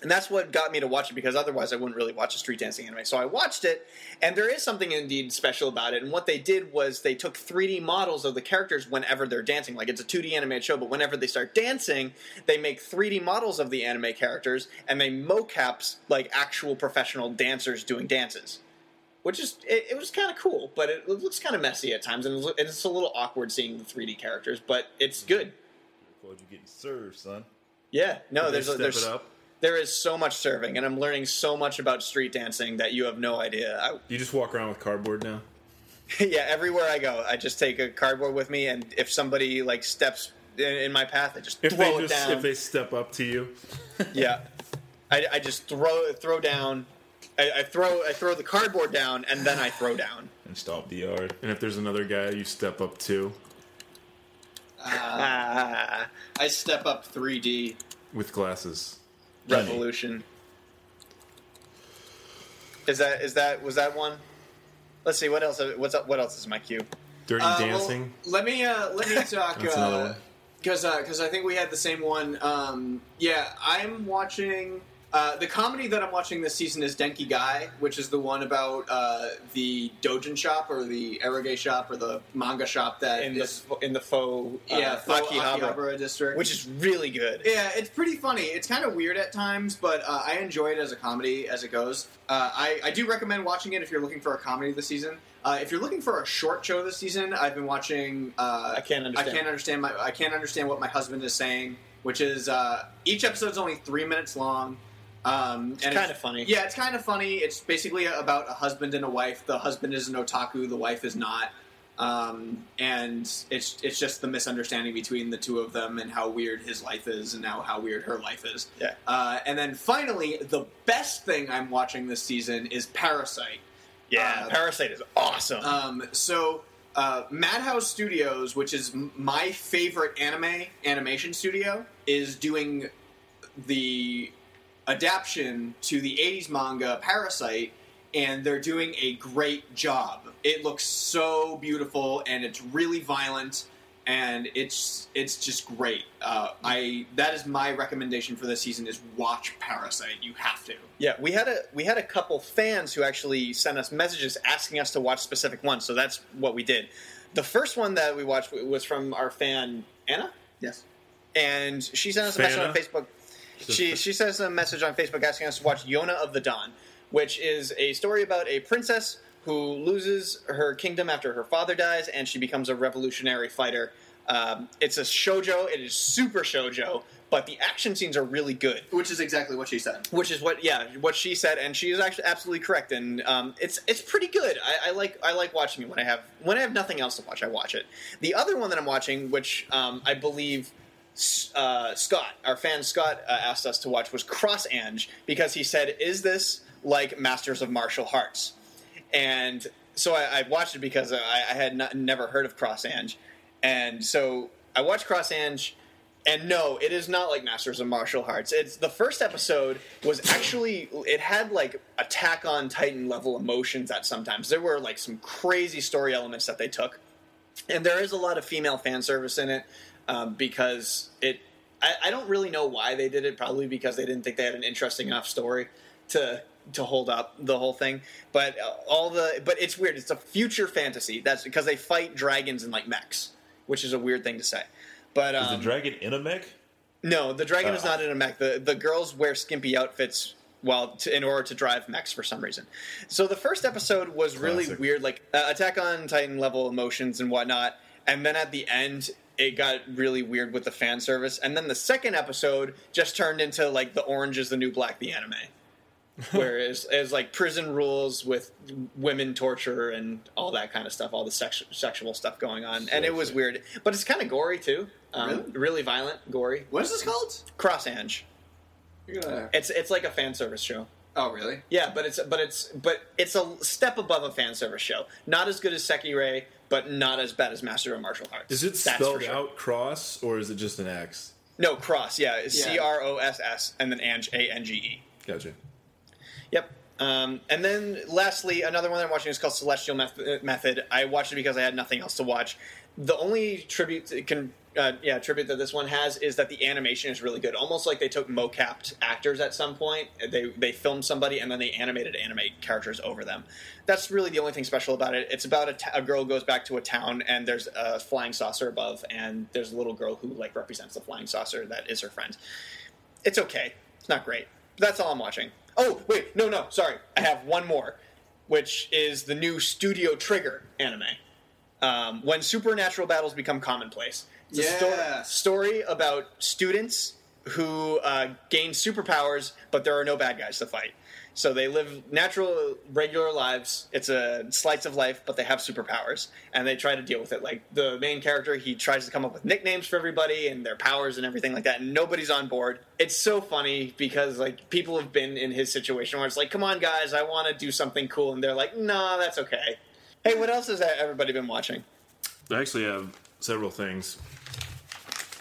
And that's what got me to watch it because otherwise I wouldn't really watch a street dancing anime. So I watched it, and there is something indeed special about it. And what they did was they took 3D models of the characters whenever they're dancing. Like it's a 2D animated show, but whenever they start dancing, they make 3D models of the anime characters and they mocaps like actual professional dancers doing dances. Which is it, it was kind of cool, but it, looks kind of messy at times, and it's- a little awkward seeing the 3D characters. But it's good. What you getting served, son? Yeah, no, there's a, there's up. there is so much serving, and I'm learning so much about street dancing that you have no idea. I, You just walk around with cardboard now. yeah, everywhere I go, I just take a cardboard with me, and if somebody like steps in, in my path, I just If throw they it just down. if they step up to you, yeah, I, I just throw throw down. I, I throw I throw the cardboard down, and then I throw down. And stomp the yard. and if there's another guy, you step up to Ah, I step up 3D. with glasses. revolution. Is that is that was that one? Let's see what else. What's up? What else is my cue? Dirty Uh, well, dancing. let me uh, let me talk That's another one. because because I think we had the same one. Um, yeah, I'm watching. Uh, the comedy that I'm watching this season is Denki-gai, which is the one about uh, the dojin shop or the eroge shop or the manga shop that In the is- in the faux uh, yeah faux Akihabara, Akihabara district, which is really good. Yeah, it's pretty funny. It's kind of weird at times, but uh, I enjoy it as a comedy as it goes. Uh, I, I do recommend watching it if you're looking for a comedy this season. Uh, if you're looking for a short show this season, I've been watching. Uh, I can't understand. I can't understand my. I can't understand what my husband is saying, which is uh, each episode's only three minutes long. Um, It's and kinda funny. Yeah, it's kind of funny. It's basically about a husband and a wife. The husband is an otaku. The wife is not. Um, and it's it's just the misunderstanding between the two of them and how weird his life is and now how weird her life is. Yeah. Uh, and then finally, the best thing I'm watching this season is Parasyte. Yeah, Uh, Parasyte is awesome. Um, so uh, Madhouse Studios, which is m- my favorite anime animation studio, is doing the adaptation to the 80s manga Parasyte, and they're doing a great job. It looks so beautiful, and it's really violent, and it's it's just great. Uh, I that is my recommendation for this season: is watch Parasyte. You have to. yeah, we had a we had a couple fans who actually sent us messages asking us to watch specific ones, so that's what we did. The first one that we watched was from our fan Anna, Yes. and she sent us a message on Facebook. She she sent us a message on Facebook asking us to watch Yona of the Dawn, which is a story about a princess who loses her kingdom after her father dies, and she becomes a revolutionary fighter. Um, it's a shojo. It is super shojo, but the action scenes are really good. Which is exactly what she said. Which is what, yeah, what she said, and she is actually absolutely correct. And um, it's it's pretty good. I, I like I like watching it when I have when I have nothing else to watch. I watch it. The other one that I'm watching, which um, I believe uh, Scott, our fan Scott, uh, asked us to watch, was Cross Ange because he said, "Is this like Masters of Martial Hearts?" And so I, I watched it because I, I had not, never heard of Cross Ange, and so I watched Cross Ange. And no, it is not like Masters of Martial Hearts. It's the first episode was actually it had like Attack on Titan level emotions at sometimes. There were like some crazy story elements that they took, and there is a lot of female fan service in it um, because it. I, I don't really know why they did it. Probably because they didn't think they had an interesting enough story to to hold up the whole thing. But uh, all the but it's weird. It's a future fantasy. That's because they fight dragons and like mechs, which is a weird thing to say. But Is um, the dragon in a mech? no, the dragon is Uh. not in a mech. The the girls wear skimpy outfits while to, in order to drive mechs for some reason. So the first episode was really Classic. weird, like uh, Attack on Titan level emotions and whatnot. And then at the end, it got really weird with the fan service, and then the second episode just turned into like the Orange is the New Black, the anime, where it's, it's like prison rules with women torture and all that kind of stuff, all the sex- sexual stuff going on, and it was weird, but it's kind of gory too, um, Really? really violent, gory. What is this called? Cross Ange. Gonna. It's it's like a fan service show. Oh, really? Yeah, but it's but it's but it's a step above a fan service show. Not as good as Sekirei, but not as bad as Master of Martial Hearts. Is it That's spelled sure. out cross or is it just an X? No, cross. Yeah, it's Yeah. C R O S S and then Ange A N G E. Gotcha. Yep. Um, and then lastly, another one that I'm watching is called Celestial Method. I watched it because I had nothing else to watch. The only tribute that can uh, yeah tribute that this one has is that the animation is really good. Almost like they took mocapped actors at some point. They they filmed somebody and then they animated anime characters over them. That's really the only thing special about it. It's about a, girl goes back to a town and there's a flying saucer above and there's a little girl who like represents the flying saucer that is her friend. It's okay. It's not great. That's all I'm watching. Oh, wait, no, no, sorry. I have one more, which is the new Studio Trigger anime. Um, when supernatural battles become commonplace. It's a sto- story about students who uh, gain superpowers, but there are no bad guys to fight. So they live natural, regular lives. It's a slice of life, but they have superpowers, and they try to deal with it. Like the main character, he tries to come up with nicknames for everybody and their powers and everything like that, and nobody's on board. It's so funny because like people have been in his situation where it's like, "Come on, guys, I want to do something cool," and they're like, "Nah, that's okay." Hey, what else has everybody been watching? I actually have several things.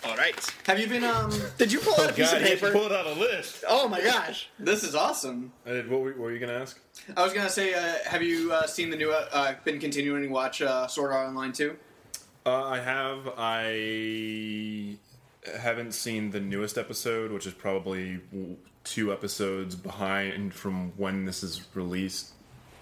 All right. Have you been? Um. Did you pull out a piece God, of he paper? pulled out a list. Oh my gosh. This is awesome. I did, what, were, what were you going to ask? I was gonna say, uh, have you uh, seen the new? Uh, uh, been continuing to watch uh, Sword Art Online too? Uh, I have. I haven't seen the newest episode, which is probably two episodes behind from when this is released.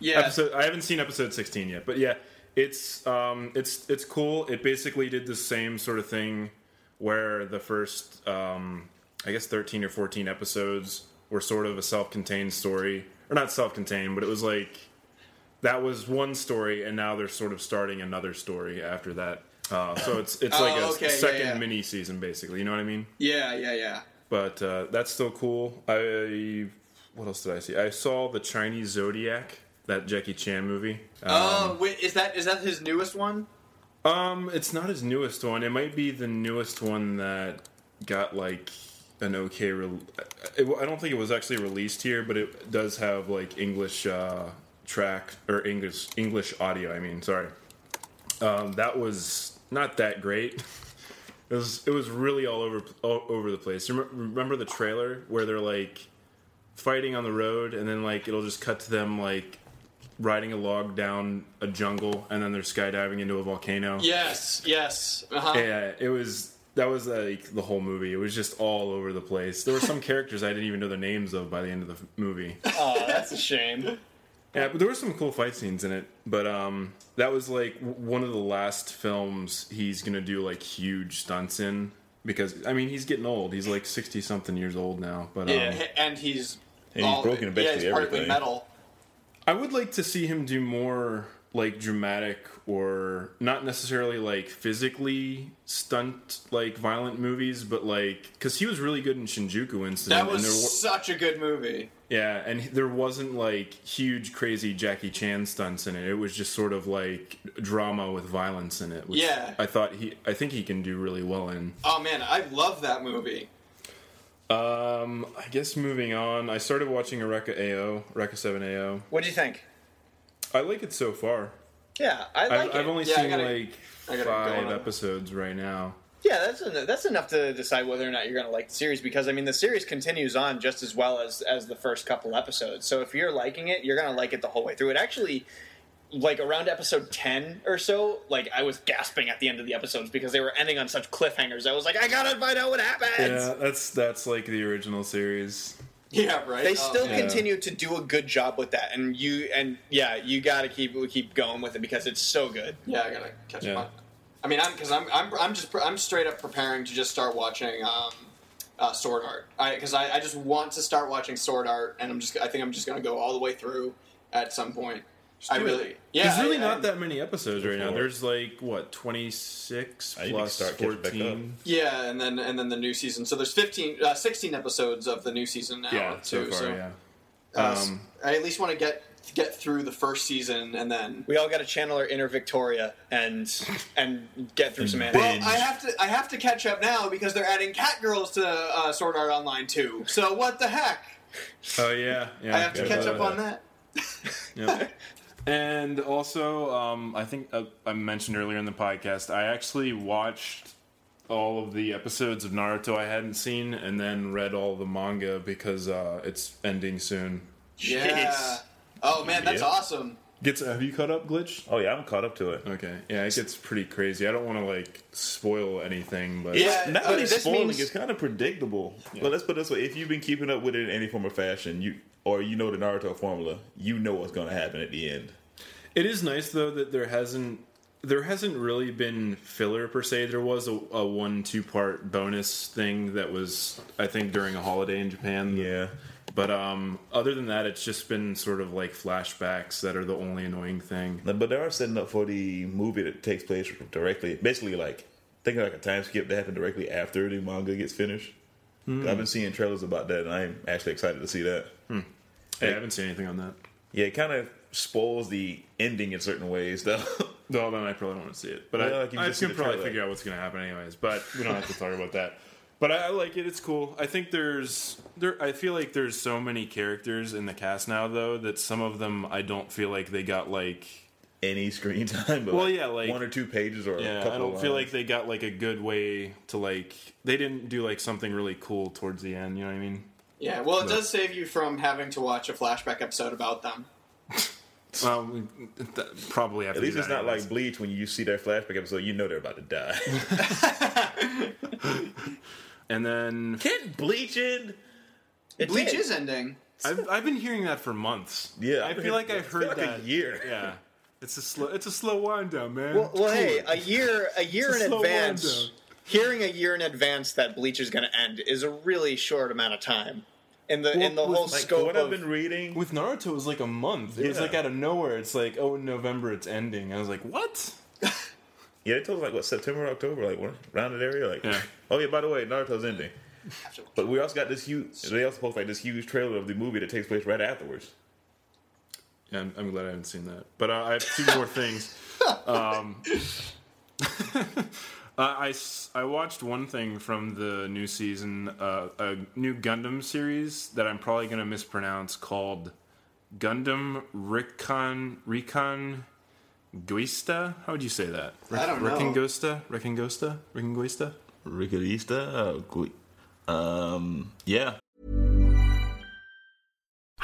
Yeah. Episode. I haven't seen episode sixteen yet, but yeah, it's um, it's it's cool. It basically did the same sort of thing where the first, um, I guess, thirteen or fourteen episodes were sort of a self-contained story, or not self-contained, but it was like that was one story, and now they're sort of starting another story after that. Uh, so it's it's Oh, like a okay, yeah, second yeah. mini season, basically. You know what I mean? Yeah. Yeah. Yeah. But uh, that's still cool. I what else did I see? I saw the Chinese Zodiac, that Jackie Chan movie. Oh, wait, is that is that his newest one? Um, it's not his newest one. It might be the newest one that got like an okay. Re- it, I don't think it was actually released here, but it does have like English uh, track or English English audio. I mean, sorry. Um, that was not that great. It was it was really all over all over the place. Remember the trailer where they're like fighting on the road, and then like it'll just cut to them like riding a log down a jungle, and then they're skydiving into a volcano. Yes. Yes. Uh-huh. Yeah, it was that was like the whole movie. It was just all over the place. There were some characters I didn't even know the names of by the end of the movie. Oh, that's a shame. Yeah, but there were some cool fight scenes in it. But um, that was like one of the last films he's gonna do like huge stunts in because I mean he's getting old. He's like sixty something years old now. But um, Yeah, and he's And he's broken yeah, basically he's partly everything. metal. I would like to see him do more like dramatic or not necessarily like physically stunt like violent movies, but like because he was really good in Shinjuku incident. That and was there wa- such a good movie. Yeah, and there wasn't like huge, crazy Jackie Chan stunts in it. It was just sort of like drama with violence in it. Which Yeah. I thought he, I think he can do really well in. Oh man, I love that movie. Um, I guess moving on, I started watching Eureka AO, Eureka Seven AO. What do you think? I like it so far. Yeah, I like I've, it. I've only Yeah, seen gotta- like I gotta go five episodes right now. yeah, that's en- that's enough to decide whether or not you're going to like the series because I mean the series continues on just as well as as the first couple episodes. So if you're liking it, you're going to like it the whole way through. It actually like around episode 10 or so, like I was gasping at the end of the episodes because they were ending on such cliffhangers. I was like, I got to find out what happens. Yeah, that's that's like the original series. Yeah, right. They still man. continue to do a good job with that, and you and yeah, you got to keep keep going with it because it's so good. Yeah, I gotta catch Yeah. up. I mean, I'm because I'm, I'm I'm just I'm straight up preparing to just start watching um, uh, Sword Art. I because I, I just want to start watching Sword Art, and I'm just I think I'm just gonna go all the way through at some point. I really, yeah. There's really I- not I- that many episodes right now. There's like what 26 I plus start catching 14. Yeah, and then and then the new season. So there's 15, uh, 16 episodes of the new season now. Yeah, so far, so yeah. uh, Um, I at least want to get get through the first season and then. We all got to channel our inner Victoria and and get through some anime. Well, I have to I have to catch up now because they're adding Catgirls to uh, Sword Art Online too. So what the heck? Oh yeah, yeah. I have to catch about up on that. Yeah. and also, um, I think uh, I mentioned earlier in the podcast, I actually watched all of the episodes of Naruto I hadn't seen, and then read all the manga because uh, it's ending soon. Yeah. Oh man, that's Yeah. awesome. Gets have you caught up, Glitch? Oh yeah, I'm caught up to it. Okay, yeah, it gets pretty crazy. I don't want to like spoil anything, but Yeah. Not but really this spoiling. means- It's kind of predictable. But let's put it this way: if you've been keeping up with it in any form or fashion, you or you know the Naruto formula, you know what's going to happen at the end. It is nice though that there hasn't there hasn't really been filler per se. There was a, a one two part bonus thing that was I think during a holiday in Japan. Yeah. But um, other than that, it's just been sort of like flashbacks that are the only annoying thing. But they are setting up for the movie that takes place directly, basically like thinking like a time skip that happened directly after the manga gets finished. Mm. I've been seeing trailers about that, and I'm actually excited to see that. Hmm. Hey, I haven't seen anything on that. Yeah, it kind of spoils the ending in certain ways, though. Well, then I probably don't want to see it. But Well, I, like, you I just see can probably figure out what's going to happen anyways. But we don't have to talk about that. But I, I like it. It's cool. I think there's there. I feel like there's so many characters in the cast now, though, that some of them I don't feel like they got like. Any screen time, but Well, like yeah, like- one or two pages or a Yeah, couple I don't of feel like they got like a good way to like. They didn't do like something really cool towards the end. You know what I mean? Yeah. Well, it does save you from having to watch a flashback episode about them. Well, th- probably have At to least it's not anyways. like Bleach when you see that flashback episode, you know they're about to die. And then Can't Bleach end? Bleach did. is ending. I've I've been hearing that for months. Yeah, I feel like I I've heard like a that year. Yeah, it's a slow it's a slow wind down, man. Well, well hey, a year a year It's a in slow wind advance. down. Hearing a year in advance that Bleach is going to end is a really short amount of time. In the in the Well, whole with, Like scope what of I've been reading, With Naruto, it was like a month. It was like out of nowhere. It's like, oh, in November it's ending. I was like, what? yeah, they told us like what September, October, like what around that area. Like, Yeah. oh yeah, by the way, Naruto's ending. But we also got this huge. They also post like this huge trailer of the movie that takes place right afterwards. Yeah, I'm, I'm glad I haven't seen that. But uh, I have two more things. Um, uh, I, s- I watched one thing from the new season, uh, a new Gundam series that I'm probably going to mispronounce called Gundam Recon Recon Guista. How would you say that? I don't know. Reconguista? Reconguista? Reconguista? Ricarista, um, yeah.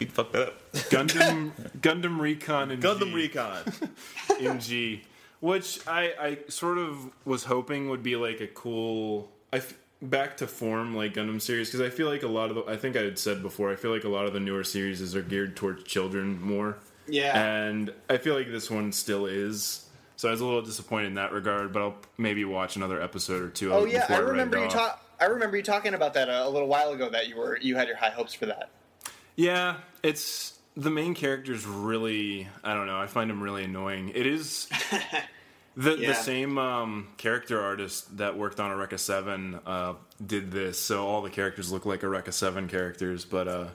You fucked that up. Gundam Gundam Recon and Gundam Recon. MG, which I I sort of was hoping would be like a cool I f- back to form like Gundam series because I feel like a lot of the I think I had said before I feel like a lot of the newer series are geared towards children more. Yeah. And I feel like this one still is. So I was a little disappointed in that regard, but I'll maybe watch another episode or two. Oh yeah, I remember it you talk. I remember you talking about that a, a little while ago. That you were you had your high hopes for that. Yeah, it's the main character's really I don't know, I find him really annoying. It is the Yeah. the same um, character artist that worked on Eureka 7 uh, did this, so all the characters look like Eureka 7 characters, but uh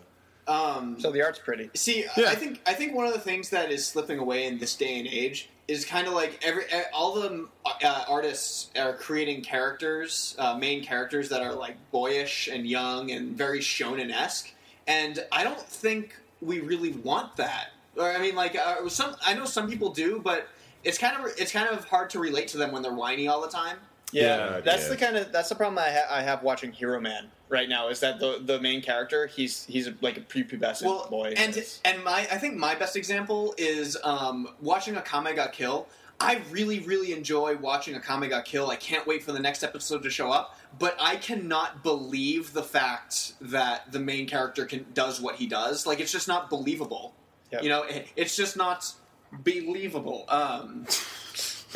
Um, So the art's pretty. See, Yeah. I think I think one of the things that is slipping away in this day and age is kind of like every all the uh, artists are creating characters, uh, main characters that are like boyish and young and very shonen esque, and I don't think we really want that. Or I mean, like uh, some I know some people do, but it's kind of it's kind of hard to relate to them when they're whiny all the time. Yeah, Yeah, that's yeah. the kind of that's the problem I, ha- I have watching Heroman right now. Is that the the main character? He's he's like a prepubescent well, boy. And and my I think my best example is um, watching Akame Kame ga Kill. I really really enjoy watching Akame ga Kill. I can't wait for the next episode to show up. But I cannot believe the fact that the main character can does what he does. Like it's just not believable. Yep. You know, it- it's just not believable. Um,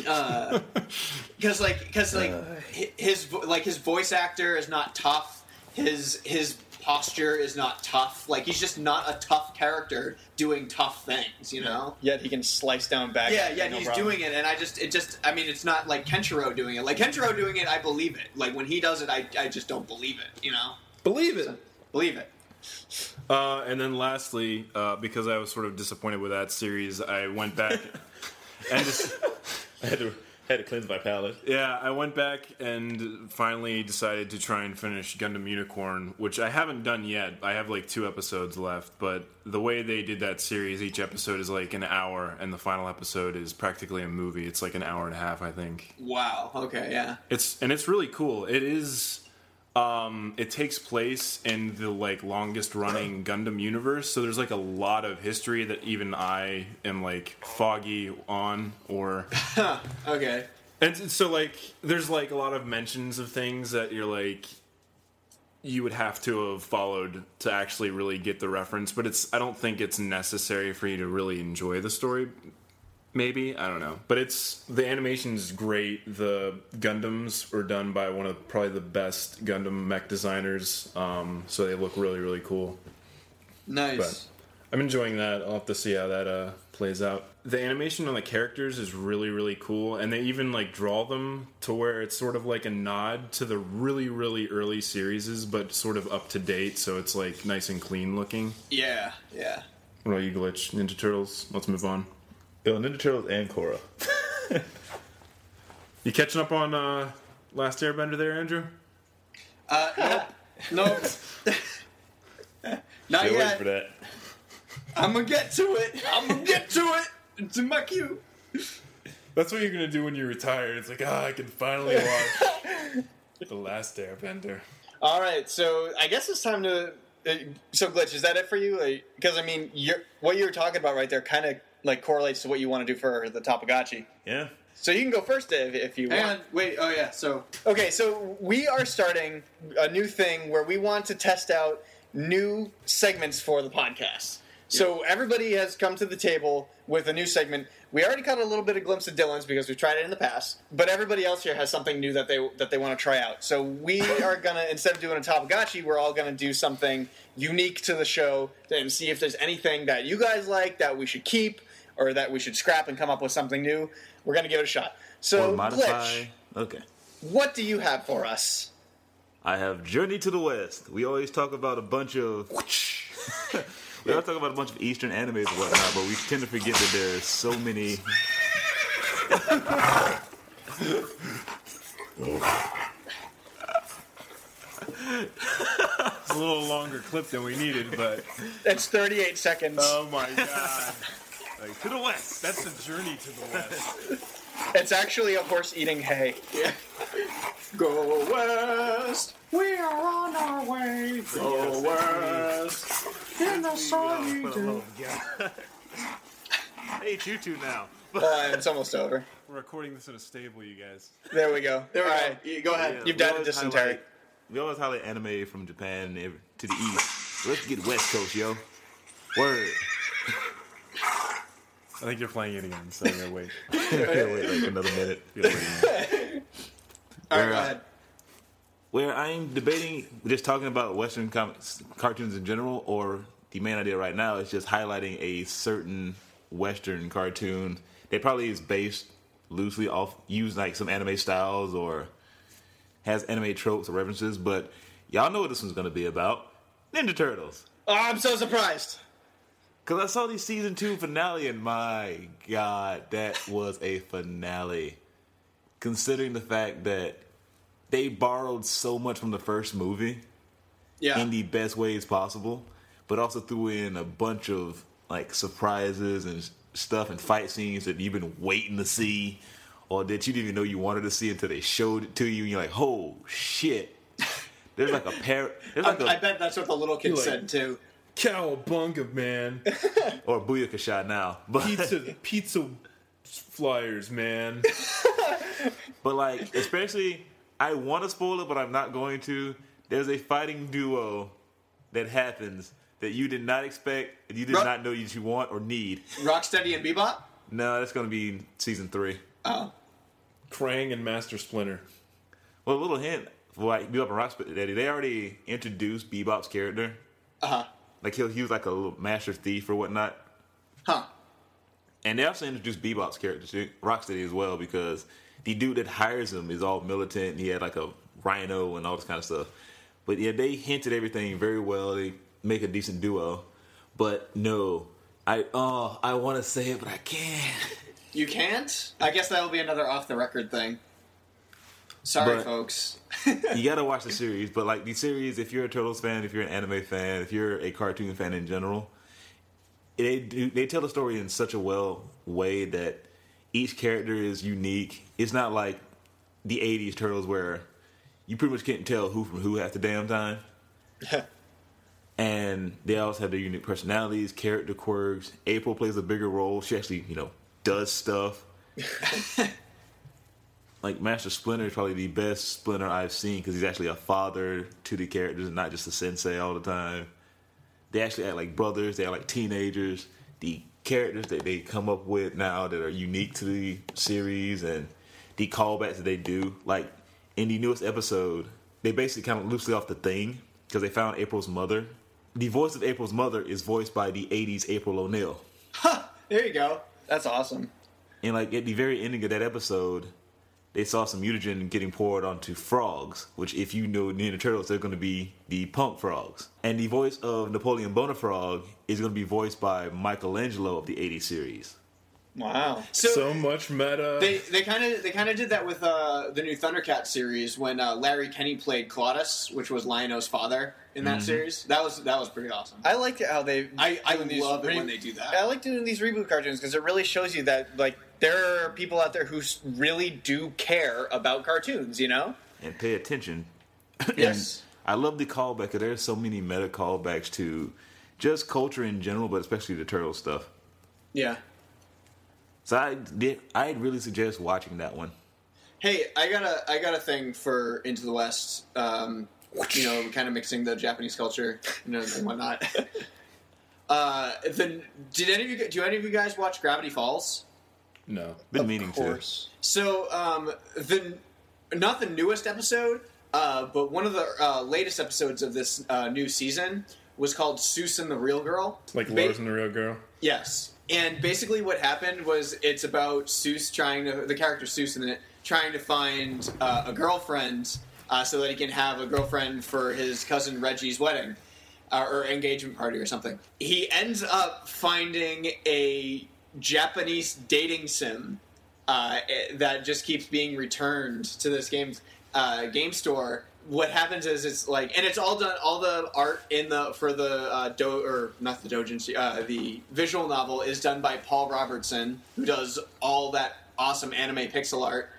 because like because like hi- his like his voice actor is not tough. His his posture is not tough. Like he's just not a tough character doing tough things. You know. yet he can slice down back. Yeah, yeah, no he's problem. doing it, and I just, it just, I mean, it's not like Kenshiro doing it. Like Kenshiro doing it, I believe it. Like when he does it, I, I just don't believe it. You know, Believe it. believe it. Uh, and then lastly, uh, because I was sort of disappointed with that series, I went back and just I had to had to cleanse my palate. yeah, I went back and finally decided to try and finish Gundam Unicorn, which I haven't done yet. I have like two episodes left, but the way they did that series, each episode is like an hour, and the final episode is practically a movie. It's like an hour and a half, I think. Wow. Okay. Yeah. It's and it's really cool. It is. Um, it takes place in the like longest running Gundam universe, so there's like a lot of history that even I am like foggy on, or Okay. and so like there's like a lot of mentions of things that you're like you would have to have followed to actually really get the reference, but it's I don't think it's necessary for you to really enjoy the story. Maybe I don't know, but it's the animation's great. The Gundams were done by one of probably the best Gundam mech designers, um, so they look really really cool. Nice. But I'm enjoying that. I'll have to see how that uh, plays out. The animation on the characters is really, really cool, and they even like draw them to where it's sort of like a nod to the really, really early series, but sort of up to date. So it's like nice and clean looking. yeah. Yeah. What about you, Glitch? Ninja Turtles. Let's move on. Yo, Ninja Turtles and Korra. You catching up on uh, Last Airbender there, Andrew? Uh, nope. nope. Not Can't yet. for that. I'm gonna get to it. I'm gonna get to it. It's in my queue. That's what you're gonna do when you retire. It's like, ah, I can finally watch The Last Airbender. All right, so I guess it's time to. Uh, so glitch, is that it for you? Because I mean, you're, what you were talking about right there kind of like correlates to what you want to do for the Topagachi. Yeah. So you can go first if, if you Hang want. on. Wait. Oh yeah. So Okay, so we are starting a new thing where we want to test out new segments for the podcast. So everybody has come to the table with a new segment. We already caught a little bit of glimpse of Dylan's because we've tried it in the past, but everybody else here has something new that they that they want to try out. So we are gonna instead of doing a Topagachi, we're all gonna do something unique to the show and see if there's anything that you guys like that we should keep or that we should scrap and come up with something new. We're gonna give it a shot. So. Glitch, Okay. what do you have for us? I have Journey to the West. We always talk about a bunch of. we always talk about a bunch of Eastern animes and whatnot, but we tend to forget that there's so many. It's a little longer clip than we needed, but It's 38 seconds. oh my god, Like, to the West! that's the journey to the west. It's actually a horse eating hay. go west. We are on our way. Go west. In the sunny day. I hate you two now. Uh, it's almost over. We're recording this in a stable, you guys. There we go. There we All go. Go ahead. Yeah, You've we died of always dysentery. highlight- We always highlight anime from Japan to the east. Let's get West Coast, yo. Word. I think you're playing it again, so I'm gonna wait. Wait like another minute. All right, go Where, uh, ahead. where I'm debating just talking about Western comics, cartoons in general, or the main idea right now is just highlighting a certain Western cartoon that probably is based loosely off use like some anime styles or has anime tropes or references, but y'all know what this one's gonna be about. Ninja Turtles. Oh, I'm so surprised. Because I saw the season two finale, and my god, that was a finale. Considering the fact that they borrowed so much from the first movie Yeah. in the best ways possible, but also threw in a bunch of like surprises and stuff and fight scenes that you've been waiting to see, or that you didn't even know you wanted to see until they showed it to you, and you're like, "Oh shit!" There's like a pair. I, like a I bet that's what the little kid Like- said too. Cowabunga, man. or booyaka shot now, but Pizza, pizza flyers, man. But like, especially, I want to spoil it, but I'm not going to. There's a fighting duo that happens that you did not expect, and you did Ru- not know that you want or need. Rocksteady and Bebop. No, that's going to be season three. Oh, Krang and Master Splinter. Well, a little hint for like Bebop and Rocksteady, they already introduced Bebop's character. uh huh, Like he, he was like a little master thief or whatnot. huh. And they also introduced Bebop's character to Rocksteady as well because the dude that hires him is all militant. And he had like a rhino and all this kind of stuff. But yeah, they hinted everything very well. They make a decent duo. But no, I oh I want to say it, but I can't. You can't. I guess that will be another off the record thing. Sorry, But- folks. you gotta watch the series. But like the series, if you're a Turtles fan, if you're an anime fan, if you're a cartoon fan in general, they do, they tell the story in such a well way that each character is unique. It's not like the '80s Turtles where you pretty much can't tell who from who half the damn time. and they also have their unique personalities, character quirks. April plays a bigger role. She actually, you know, does stuff. like Master Splinter is probably the best Splinter I've seen because he's actually a father to the characters and not just a sensei all the time. They actually act like brothers. They are like teenagers. The characters that they come up with now that are unique to the series and the callbacks that they do, like in the newest episode, they basically kind of loosely off the thing because they found April's mother. The voice of April's mother is voiced by the '80s April O'Neil. Ha, there you go. That's awesome. And like at the very ending of that episode, they saw some mutagen getting poured onto frogs, which if you know Ninja Turtles, they're going to be the punk frogs. And the voice of Napoleon Bonafrog is going to be voiced by Michelangelo of the 80s series. Wow. So, So much meta. they they kind of they kind of did that with uh, the new Thundercat series when uh, Larry Kenney played Claudus, which was Lion-O's father in that series. That was that was pretty awesome. I like how they. I, I doing these love it re- when they do that. I like doing these reboot cartoons because it really shows you that like there are people out there who really do care about cartoons. You know. And pay attention. Yes. I love the callback. 'cause There's so many meta callbacks to just culture in general, but especially the turtle stuff. Yeah. So I did. I'd really suggest watching that one. Hey, I got a I got a thing for Into the West. Um, you know, kind of mixing the Japanese culture, you know, and whatnot. uh, then, did any of you do any of you guys watch Gravity Falls? no. Been meaning to. So, um, the not the newest episode, uh, but one of the uh, latest episodes of this uh, new season was called "Soos and the Real Girl." Like Ba- and the Real Girl. Yes. And basically, what happened was it's about Soos trying to the character Soos in it trying to find uh, a girlfriend uh, so that he can have a girlfriend for his cousin Reggie's wedding uh, or engagement party or something. He ends up finding a Japanese dating sim uh, that just keeps being returned to this game uh, game store. What happens is it's like, and it's all done. All the art in the for the uh, do or not the doujinshi, uh, the visual novel is done by Paul Robertson, who does all that awesome anime pixel art.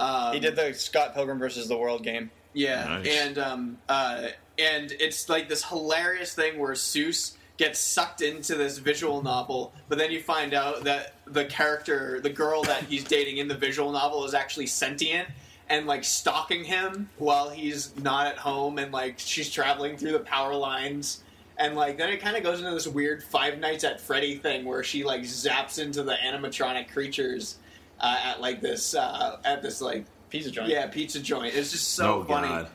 Um, He did the Scott Pilgrim versus the World game. yeah, Nice. and um, uh, and it's like this hilarious thing where Soos gets sucked into this visual novel, but then you find out that the character, the girl that he's dating in the visual novel, is actually sentient and like stalking him while he's not at home, and like she's traveling through the power lines. And like then it kind of goes into this weird Five Nights at Freddy thing where she like zaps into the animatronic creatures uh, at like this uh, at this like Pizza joint. yeah pizza joint. It's just so Oh, funny. God.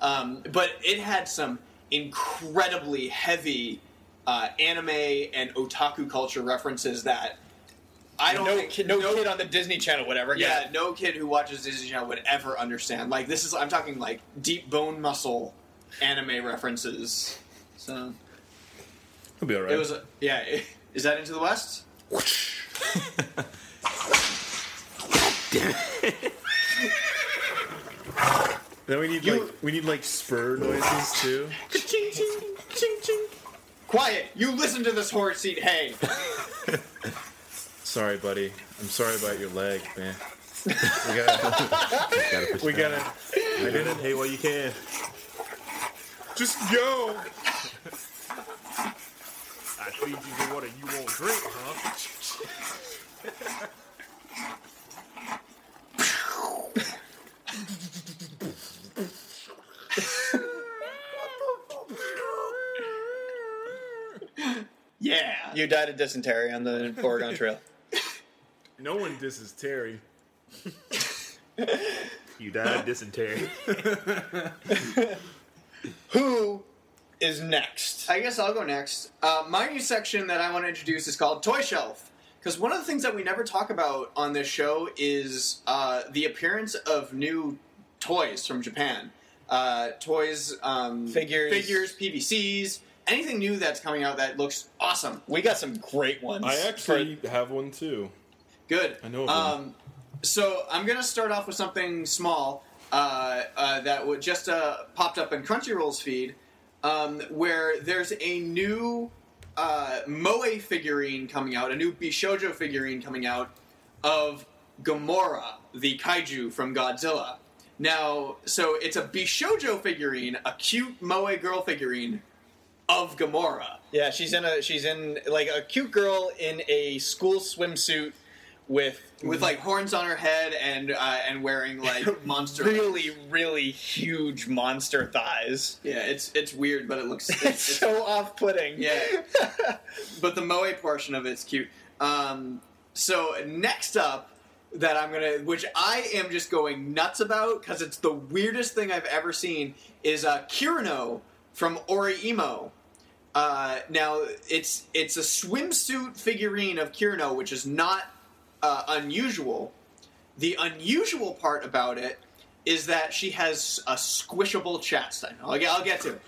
Um, but it had some incredibly heavy uh, anime and otaku culture references that I don't no think kid, no, kid on the Disney Channel would ever yeah no kid who watches Disney Channel would ever understand. Like this is I'm talking like deep bone muscle anime references. So He'll be all right. It was a, yeah. Is that into the west? then we need like we need like spur noises too. Ching ching ching ching. Quiet! You listen to this horse seat hay. Sorry, buddy. I'm sorry about your leg, man. We gotta. we gotta. I didn't. Hey, well, you can. Just go. I feed you the water you won't drink, huh? Yeah. You died of dysentery on the Oregon Trail. No one disses Terry. You died of dysentery. Who is next? I guess I'll go next. Uh, my new section that I want to introduce is called Toy Shelf. Because one of the things that we never talk about on this show is uh, the appearance of new toys from Japan. Uh, toys, um, Figures. figures, PVCs, anything new that's coming out that looks awesome. We got some great ones. I actually have one too. Good. I know of. Um, so I'm gonna start off with something small uh, uh, that would just uh, popped up in Crunchyroll's feed, um, where there's a new uh, Moe figurine coming out, a new Bishojo figurine coming out of Gamera, the kaiju from Godzilla. Now, so it's a Bishojo figurine, a cute Moe girl figurine of Gamera. Yeah, she's in a she's in like a cute girl in a school swimsuit with With like horns on her head and uh, and wearing like monster really really huge monster thighs. Yeah, it's it's weird, but it looks it's, It's so off-putting. yeah. but the moe portion of it's cute. Um, so next up, that I'm gonna, which I am just going nuts about because it's the weirdest thing I've ever seen, is uh, Kirino from Oreimo. Uh, now it's it's a swimsuit figurine of Kirino, which is not uh, unusual. The unusual part about it is that she has a squishable chest. I know. I'll get, I'll get to. it.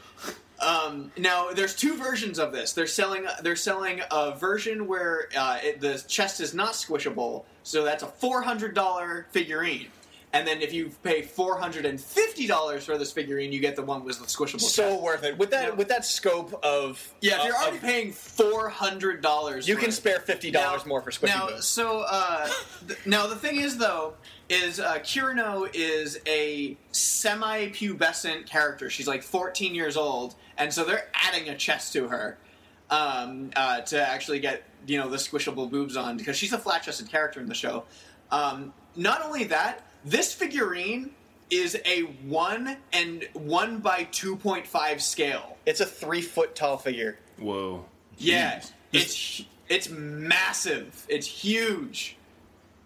Um, now, there's two versions of this. They're selling they're selling a version where uh, it, the chest is not squishable, so that's a four hundred dollar figurine. And then if you pay four hundred and fifty dollars for this figurine, you get the one with the squishable. So chest. worth it with that Yeah. with that scope of Yeah, if you're already of- paying four hundred dollars, you can spare fifty dollars more for squishy now, boobs. so uh, th- now the thing is though, is uh, Kirino is a semi-pubescent character. She's like 14 years old, and so they're adding a chest to her um, uh, to actually get you know the squishable boobs on because she's a flat-chested character in the show. Um, not only that, this figurine is a one and one by 2.5 scale. It's a three foot tall figure. Whoa. Yeah, Jeez. it's it's massive. It's huge.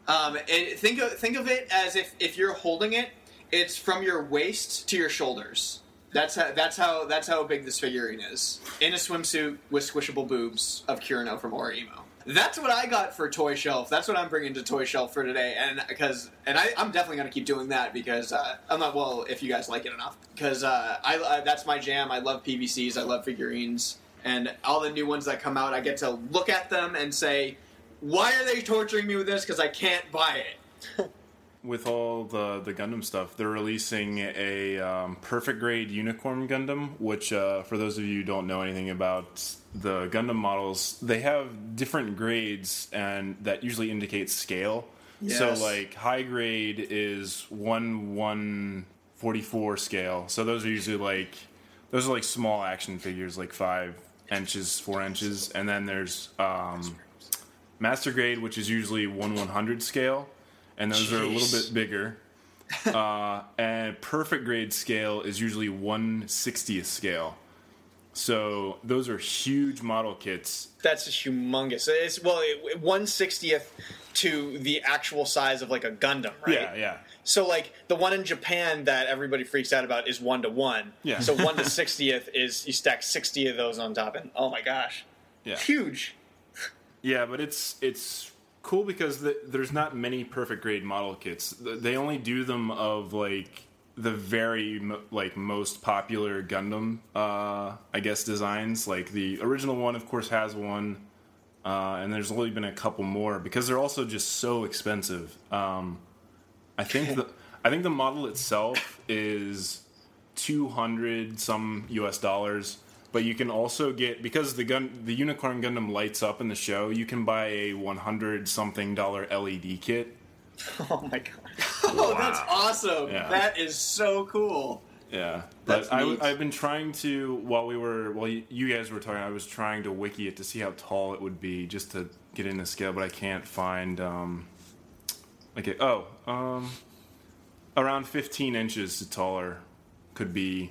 Um, and think of think of it as if if you're holding it, it's from your waist to your shoulders. That's how that's how that's how big this figurine is. In a swimsuit with squishable boobs of Kirino from Oreimo. That's what I got for Toy Shelf. That's what I'm bringing to Toy Shelf for today, and because and I, I'm definitely gonna keep doing that because uh, I'm not well if you guys like it enough because uh, I, I that's my jam. I love PVCs. I love figurines, and all the new ones that come out, I get to look at them and say, why are they torturing me with this? Because I can't buy it. With all the the Gundam stuff, they're releasing a um, perfect grade unicorn Gundam. Which, uh, for those of you who don't know anything about the Gundam models, they have different grades, and that usually indicates scale. Yes. So, like high grade is one one forty four scale. So those are usually like those are like small action figures, like five inches, four inches, and then there's um, master grade, which is usually one one hundred scale, and those are a little bit bigger. uh, and perfect grade scale is usually one sixtieth scale. So those are huge model kits. That's humongous. It's well, one sixtieth to the actual size of like a Gundam, right? Yeah, yeah. So like the one in Japan that everybody freaks out about is one to one. Yeah. So one to sixtieth is you stack sixty of those on top, and oh my gosh, Yeah. huge. Yeah, but it's it's cool because the, there's not many perfect grade model kits. They only do them of like the very like most popular Gundam, uh, I guess designs. Like the original one, of course, has one, uh, and there's only been a couple more because they're also just so expensive. Um, I think the I think the model itself is two hundred some U.S. dollars, but you can also get because the gun the Unicorn Gundam lights up in the show. You can buy a one hundred something dollar LED kit. Oh my god! Oh, that's awesome! Yeah. That is so cool. Yeah, That's but I, neat. have been trying to while we were while you, you guys were talking, I was trying to wiki it to see how tall it would be just to get in the scale, but I can't find um like it, oh um around 15 inches taller could be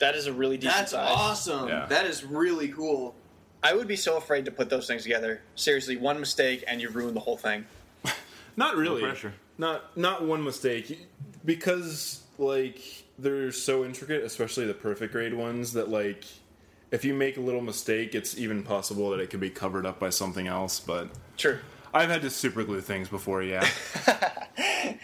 That is a really decent That's size. awesome. Yeah. That is really cool. I would be so afraid to put those things together. Seriously, one mistake and you ruin the whole thing. not really pressure. not not one mistake because like they're so intricate, especially the perfect grade ones that like if you make a little mistake, it's even possible that it could be covered up by something else, but True. I've had to super glue things before, yeah.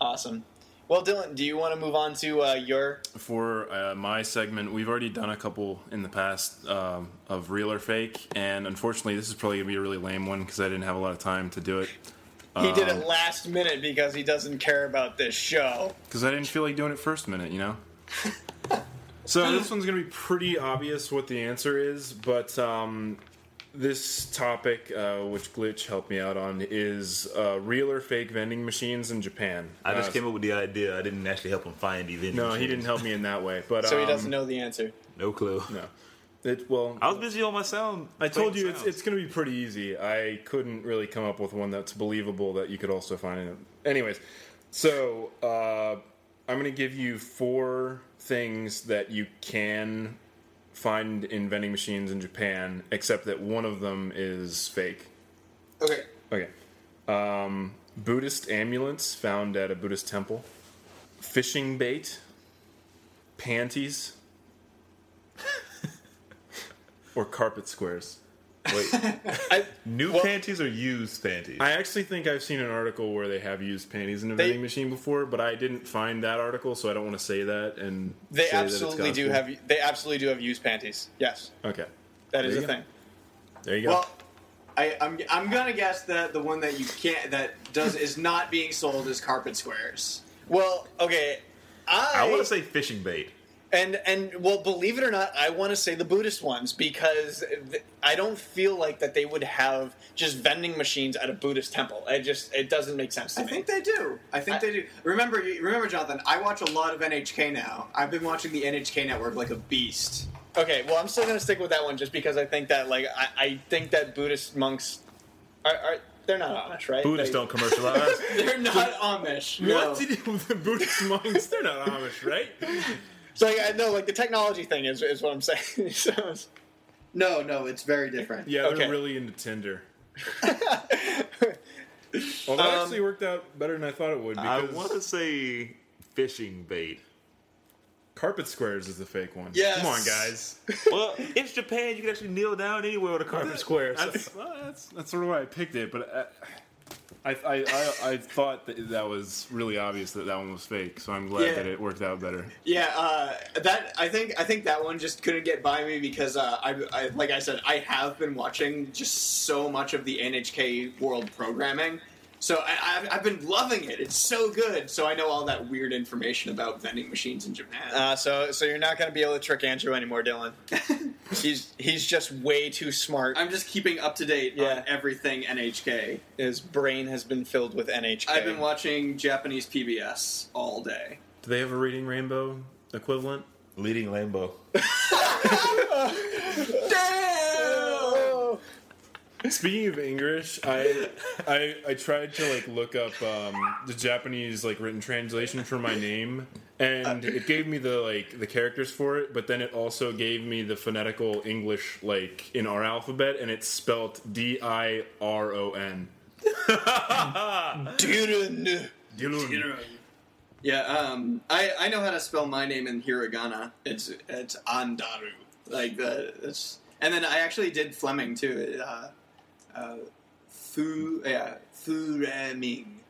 Awesome. Well, Dylan, do you want to move on to uh, your? For uh, my segment, we've already done a couple in the past um, of real or fake, and unfortunately, this is probably gonna be a really lame one because I didn't have a lot of time to do it. He did Um, it last minute because he doesn't care about this show. because I didn't feel like doing it first minute, you know. so this one's gonna be pretty obvious what the answer is, but um, this topic, uh, which Glitch helped me out on, is uh, real or fake vending machines in Japan. I just Uh, came up with the idea. I didn't actually help him find the vending No, he didn't help me in that way, but So he um, doesn't know the answer. No clue. No, it well. I was busy on my sound. I told you it's, sounds. it's going to be pretty easy. I couldn't really come up with one that's believable that you could also find it. Anyways, so uh, I'm going to give you four things that you can find in vending machines in Japan, except that one of them is fake. Okay. Okay. Um, Buddhist ambulance found at a Buddhist temple. Fishing bait. Panties. or carpet squares. Wait, I, new Well- panties or used panties? I actually think I've seen an article where they have used panties in a They- vending machine before, but I didn't find that article, so I don't want to say that. And they say that it's absolutely do have. They absolutely do have used panties. Yes, Okay, that is There a go. thing. there you go. Well, I, I'm I'm gonna guess that the one that you can't that does is not being sold is carpet squares. Well, okay. I, I want to say fishing bait. And and well, believe it or not, I want to say the Buddhist ones because th- I don't feel like that they would have just vending machines at a Buddhist temple. It just it doesn't make sense to I me. I think they do. I think I- they do. Remember, remember, Jonathan. I watch a lot of NHK now. I've been watching the NHK network like a beast. okay, well, I'm still gonna stick with that one just because I think that like I, I think that Buddhist monks are, are they're not Amish, right? Buddhists They- don't commercialize. They're not Amish. No. What to do with the Buddhist monks? They're not Amish, right? So like, I know like the technology thing is is what I'm saying. so, No, no, it's very different. Yeah, they're Okay. really into Tinder. Well, that Um, actually worked out better than I thought it would I want to say fishing bait. carpet squares is the fake one. Yes. Come on, guys. Well, it's Japan. You can actually kneel down anywhere with a carpet square. so- That's, well, that's that's sort of why I picked it, but uh, I I, I I thought that that was really obvious that that one was fake. So I'm glad Yeah. that it worked out better. Yeah, uh, that I think I think that one just couldn't get by me because uh, I, I like I said I have been watching just so much of the NHK World programming, so I, I've, I've been loving it. It's so good. So I know all that weird information about vending machines in Japan. uh, so so you're not gonna be able to trick Andrew anymore, Dylan. he's he's just way too smart. I'm just keeping up to date Yeah. on everything NHK. His brain has been filled with NHK. I've been watching Japanese PBS all day. Do they have a Reading Rainbow equivalent? Leading Lambo. Speaking of English, I, I I tried to like look up um, the Japanese like written translation for my name, and it gave me the like the characters for it, but then it also gave me the phonetical English like in our alphabet, and it's spelt D I R O N. Dylan. Yeah, um, I, I know how to spell my name in hiragana. It's it's Andaru, like the it's, and then I actually did Fleming too. Uh, uh, Fu yeah Fu Reming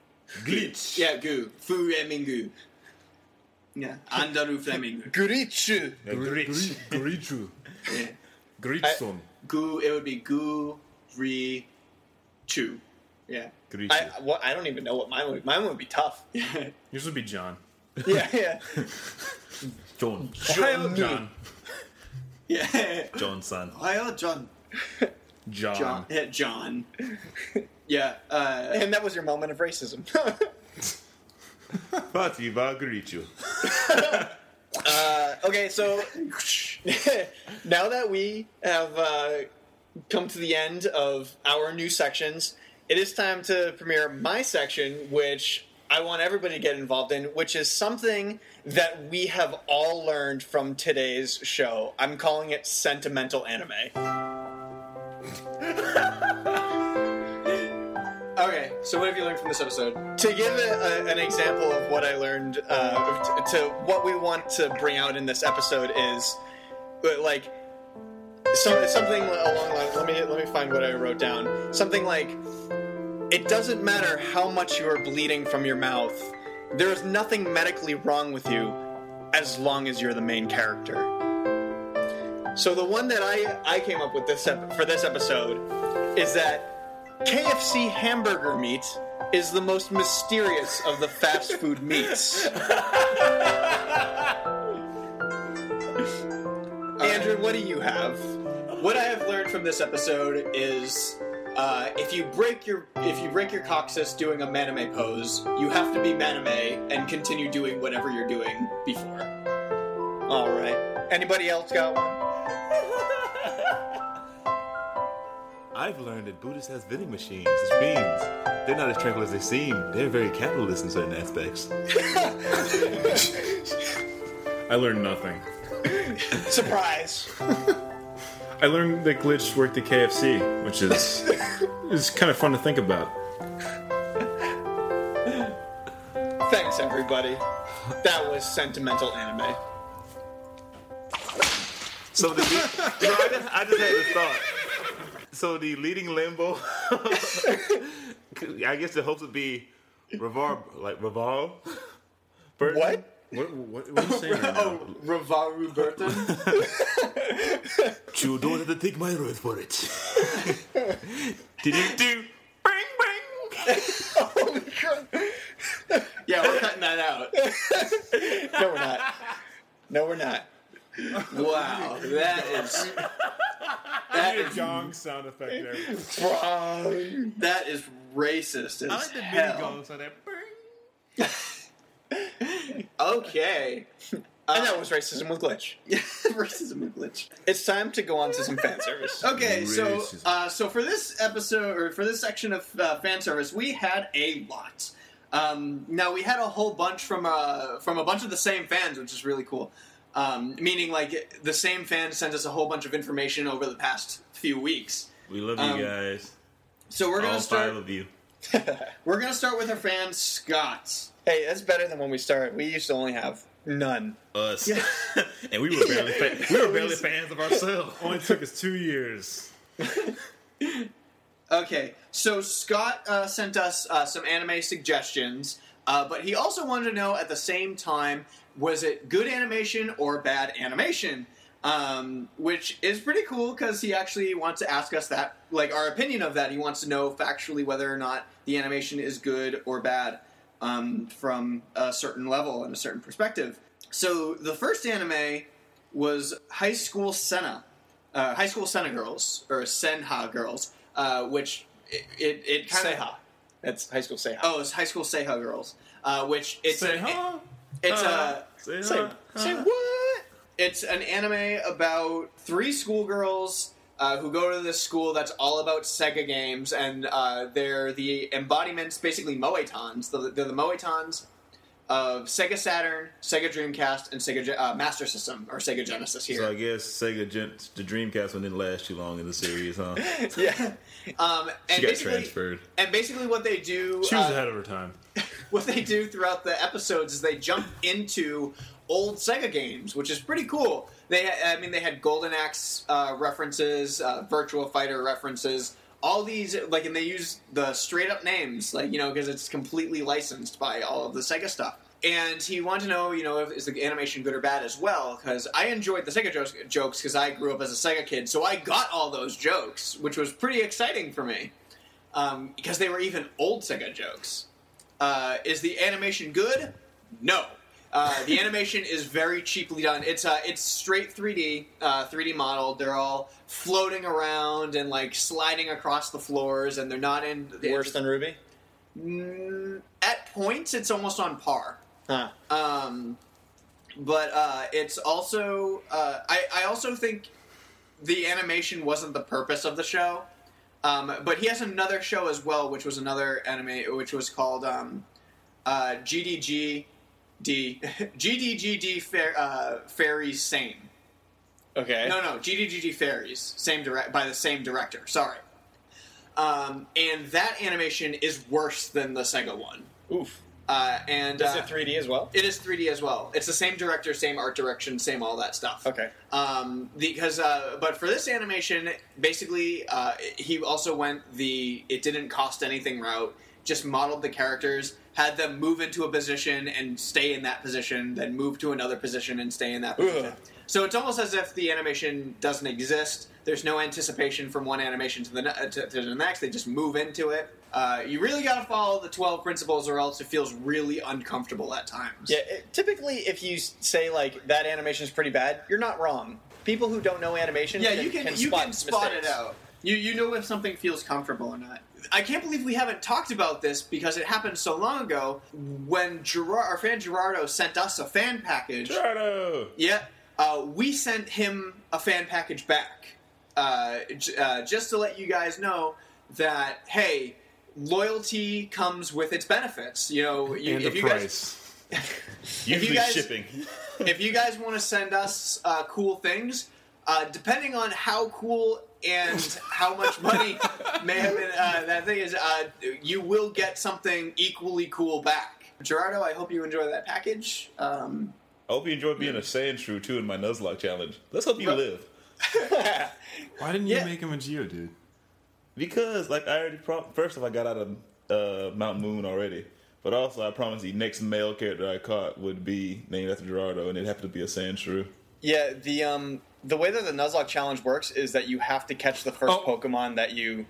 Glitch. yeah Gu Fu Reming Gu. Yeah, Andaru Flamingo. Gurichu. Gurichu. Yeah. Gritson. Gu. It would be Gu Ri Chu. Yeah. Gurichu. I, what, I don't even know what mine would. Mine would be tough. Yours would be John. yeah, yeah. John. John. Yeah. John son. Hi, John. John. John. Yeah, John. yeah. Uh, And that was your moment of racism. Brought to you by Gurichu. uh, okay, so now that we have uh, come to the end of our new sections, it is time to premiere my section, which I want everybody to get involved in, which is something that we have all learned from today's show. I'm calling it sentimental anime. okay. So what have you learned from this episode? to give a, a, an example of what I learned, uh, t- to what we want to bring out in this episode is uh, like so, something along the. Let me let me find what I wrote down. Something like, it doesn't matter how much you are bleeding from your mouth. There is nothing medically wrong with you, as long as you're the main character. So the one that I I came up with this ep- for this episode is that KFC hamburger meat is the most mysterious of the fast food meats. Andrew, what do you have? What I have learned from this episode is uh, if you break your if you break your coccyx doing a maname pose, you have to be maname and continue doing whatever you're doing before. All right. Anybody else got one? I've learned that Buddhists has vending machines, which means they're not as tranquil as they seem. They're very capitalist in certain aspects. I learned nothing. Surprise. I learned that Glitch worked at KFC, which is is kind of fun to think about. Thanks, everybody. That was sentimental anime. So the, you know, I, just, I just had this thought. So the leading limbo, I guess the hopes would be Revolve, like Revolve. Burton? What? What, what, what are you saying right oh, now? Oh, Ravaru Burton. You don't have to take my word for it. Did you do? Bang bang. yeah, we're cutting that out. No, we're not. No, we're not. Wow, that is that is Jong sound effect there. that is racist as hell. so that Okay, And that was racism with glitch. racism with glitch. It's time to go on to some fan service. Okay, so uh, so for this episode or for this section of uh, fan service, we had a lot. Um, now we had a whole bunch from uh, from a bunch of the same fans, which is really cool. Um, meaning, like the same fan sent us a whole bunch of information over the past few weeks. We love you Um, guys. So we're gonna All start. five of you. We're gonna start with our fan Scott. Hey, that's better than when we started. We used to only have none. Us. and we were barely fa- we were barely fans of ourselves. Only took us two years. Okay, so Scott uh, sent us uh, some anime suggestions, uh, but he also wanted to know at the same time was it good animation or bad animation? Um, which is pretty cool because he actually wants to ask us that, like our opinion of that. He wants to know factually whether or not the animation is good or bad um, from a certain level and a certain perspective. So the first anime was High School Senna, uh, High School Senna Girls or Senha Girls, uh, which it it, it kind of Seha. That's high school Seha. oh it's High School Seha Girls, uh, which it's an, huh? It's Uh, a Say say, say what? it's an anime about three schoolgirls uh, who go to this school that's all about Sega games, and uh, they're the embodiments, basically Moetons. They're, they're the Moetons of Sega Saturn, Sega Dreamcast, and Sega uh, Master System or Sega Genesis here. So I guess Sega Gen- the Dreamcast one didn't last too long in the series, huh? yeah. Um, and She got transferred. and basically, what they do, She was uh, ahead of her time. what they do throughout the episodes is they jump into old Sega games, which is pretty cool. They, I mean, they had Golden Axe uh, references, uh, Virtua Fighter references, all these like, and they use the straight up names, like you know, because it's completely licensed by all of the Sega stuff. And he wanted to know, you know, if, is the animation good or bad as well? Because I enjoyed the Sega jokes jokes because I grew up as a Sega kid, so I got all those jokes, which was pretty exciting for me um, because they were even old Sega jokes. Uh, is the animation good? No. Uh, the animation is very cheaply done. It's uh, it's straight 3D, uh, 3D model. They're all floating around and like sliding across the floors, and they're not in. Worse than Ruby? Mm, at points, it's almost on par. Huh. Um, but uh, it's also uh, I, I also think the animation wasn't the purpose of the show. Um, but he has another show as well, which was another anime, which was called um, uh, GDG D GDGD Fair, uh, Fairies Same. Okay. No, no, GDGG Fairies, same direct by the same director. Sorry. Um, and that animation is worse than the Sega one. Oof. Uh, and Is uh, it 3D as well? it is 3D as well. It's the same director, same art direction, same all that stuff. Okay. Um, because, uh, but for this animation, basically, uh, he also went the it didn't cost anything route. Just modeled the characters, had them move into a position and stay in that position, then move to another position and stay in that position. Ugh. So it's almost as if the animation doesn't exist. There's no anticipation from one animation to the to, to the next. They just move into it. Uh, you really got to follow the 12 principles, or else it feels really uncomfortable at times. Yeah, it, typically, if you say like that animation is pretty bad, you're not wrong. People who don't know animation, Yeah, can, you can, can you spot can spot mistakes. it out. You you know if something feels comfortable or not. I can't believe we haven't talked about this because it happened so long ago when Gerard, our fan Gerardo sent us a fan package. Gerardo! Yeah, uh, we sent him a fan package back, uh, j- uh, just to let you guys know that hey, loyalty comes with its benefits. You know, you, and if the you guys price. Usually guys- shipping. if you guys want to send us uh, cool things, uh, depending on how cool and how much money may have been, uh, that thing is, uh, you will get something equally cool back. Gerardo, I hope you enjoy that package. Um, I hope you enjoyed being a Sandshrew too in my Nuzlocke challenge. Let's hope you Well- live. Why didn't you Yeah. make him a Geodude? Because, like, I already prom- first off, I got out of uh, Mount Moon already, but also I promised the next male character I caught would be named after Gerardo, and it happened to be a Sandshrew. Yeah, the um the way that the Nuzlocke challenge works is that you have to catch the first Oh. Pokemon that you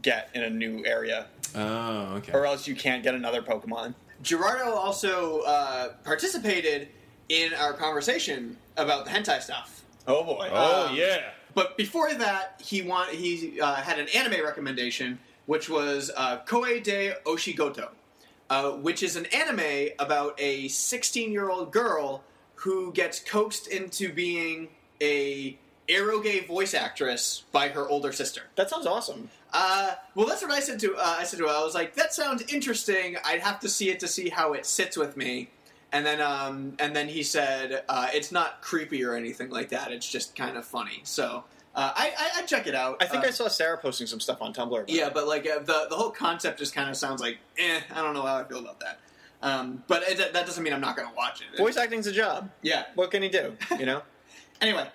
get in a new area, Oh, okay. or else you can't get another Pokemon. Gerardo also uh, participated in our conversation about the hentai stuff. Oh boy! Oh Um, yeah, But before that, he want he uh, had an anime recommendation, which was uh, Koe de Oshigoto, uh, which is an anime about a 16-year-old girl who gets coaxed into being a eroge voice actress by her older sister. that sounds awesome. Uh, well, that's what I said to uh, I said to her. I was like, "That sounds interesting. I'd have to see it to see how it sits with me." And then, um, and then he said, uh, "It's not creepy or anything like that. It's just kind of funny." So uh, I, I, I check it out. I think Uh, I saw Sarah posting some stuff on Tumblr. Yeah, it. but like uh, the the whole concept just kind of sounds like, eh. I don't know how I feel about that. Um, but it, that doesn't mean I'm not going to watch it. voice acting's a job. yeah. What can he do? You know. Anyway,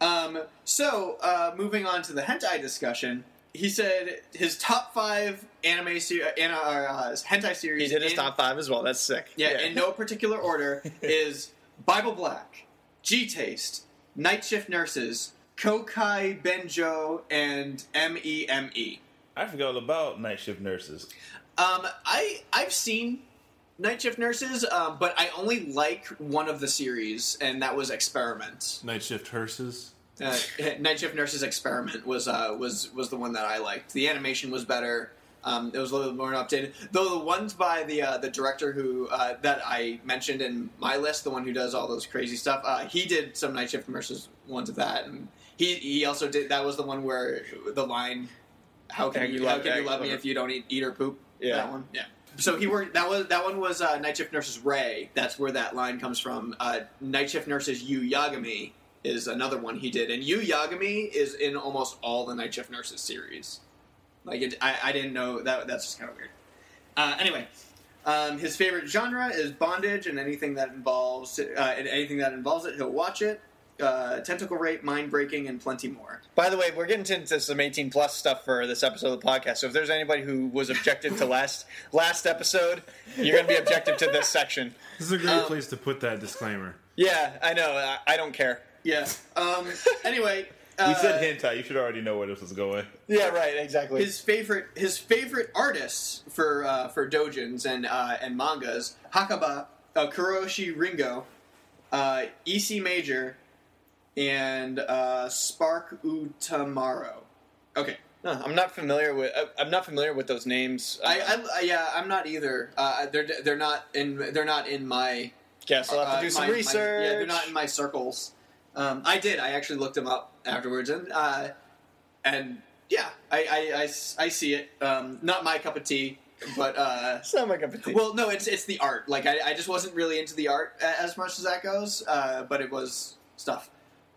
um, so uh, moving on to the hentai discussion, he said his top five anime ser- an- uh, hentai series. He did his in- top five as well. That's sick. Yeah, in no particular order is Bible Black, G Taste, Night Shift Nurses, Kokai Benjo, and M E M E. I forgot all about night shift nurses. Um, I I've seen Night Shift Nurses, um, but I only like one of the series, and that was Experiment. Night shift hearses. Uh, Night Shift Nurses Experiment was uh, was was the one that I liked. The animation was better. Um, it was a little more updated. Though the ones by the uh, the director who uh, that I mentioned in my list, the one who does all those crazy stuff, uh, he did some Night Shift Nurses ones of that, and he he also did that was the one where the line, "How can you, you how love- can you love me if you don't eat, eat or poop?" Yeah. that one. Yeah. So he worked. That was that one was uh, Night Shift Nurses Ray. That's where that line comes from. Uh, Night Shift Nurses Yu Yagami is another one he did, and Yu Yagami is in almost all the Night Shift Nurses series. Like it, I, I didn't know that. That's just kind of weird. Uh, anyway, um, his favorite genre is bondage, and anything that involves uh, and anything that involves it, he'll watch it. uh, tentacle rape, mind breaking, and plenty more. By the way, we're getting into some 18 plus stuff for this episode of the podcast. So if there's anybody who was objective to last last episode, you're going to be objective to this section. This is a great place to put that disclaimer. Yeah, I know. I, I don't care. Yeah. Um, anyway, We uh, said hentai. You should already know where this was going. Yeah, right. Exactly. his favorite his favorite artists for uh, for dojins and uh, and mangas Hakaba, uh, Kuroshi Ringo, uh, EC Major, and uh, Spark Utamaro. Okay, No, I'm not familiar with. uh, I'm not familiar with those names. Uh, I, I, I yeah I'm not either. Uh, they're they're not in they're not in my guess I'll have to uh, do some my- my- research. yeah, they're not in my circles. Um, I did. I actually looked them up afterwards, and uh, and yeah, I I I see it. Um, not my cup of tea, but uh, It's not my cup of tea. well, no, it's it's the art. Like I, I just wasn't really into the art as much as that goes, uh, but it was stuff.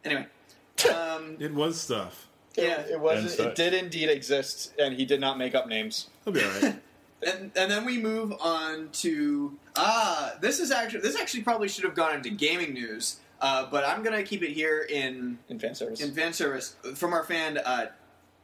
Anyway, um, It was stuff. yeah, it was. It did indeed exist, and he did not make up names. I'll be all right. and, and then we move on to ah, this is actually this actually probably should have gone into gaming news, uh, but I'm gonna keep it here in In fan service. in fan service from our fan uh,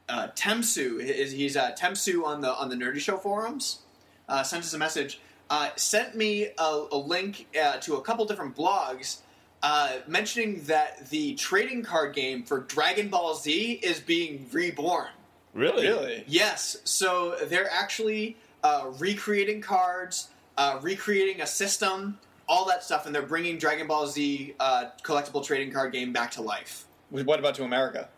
uh, Temsu. Is he's uh, Temsu on the on the Nerdy Show forums? Uh, sent us a message. Uh, sent me a, a link uh, to a couple different blogs. Uh, mentioning that the trading card game for Dragon Ball Z is being reborn. Really? really? Yes, so they're actually uh, recreating cards, uh, recreating a system, all that stuff, and they're bringing Dragon Ball Z uh, collectible trading card game back to life. What about to America?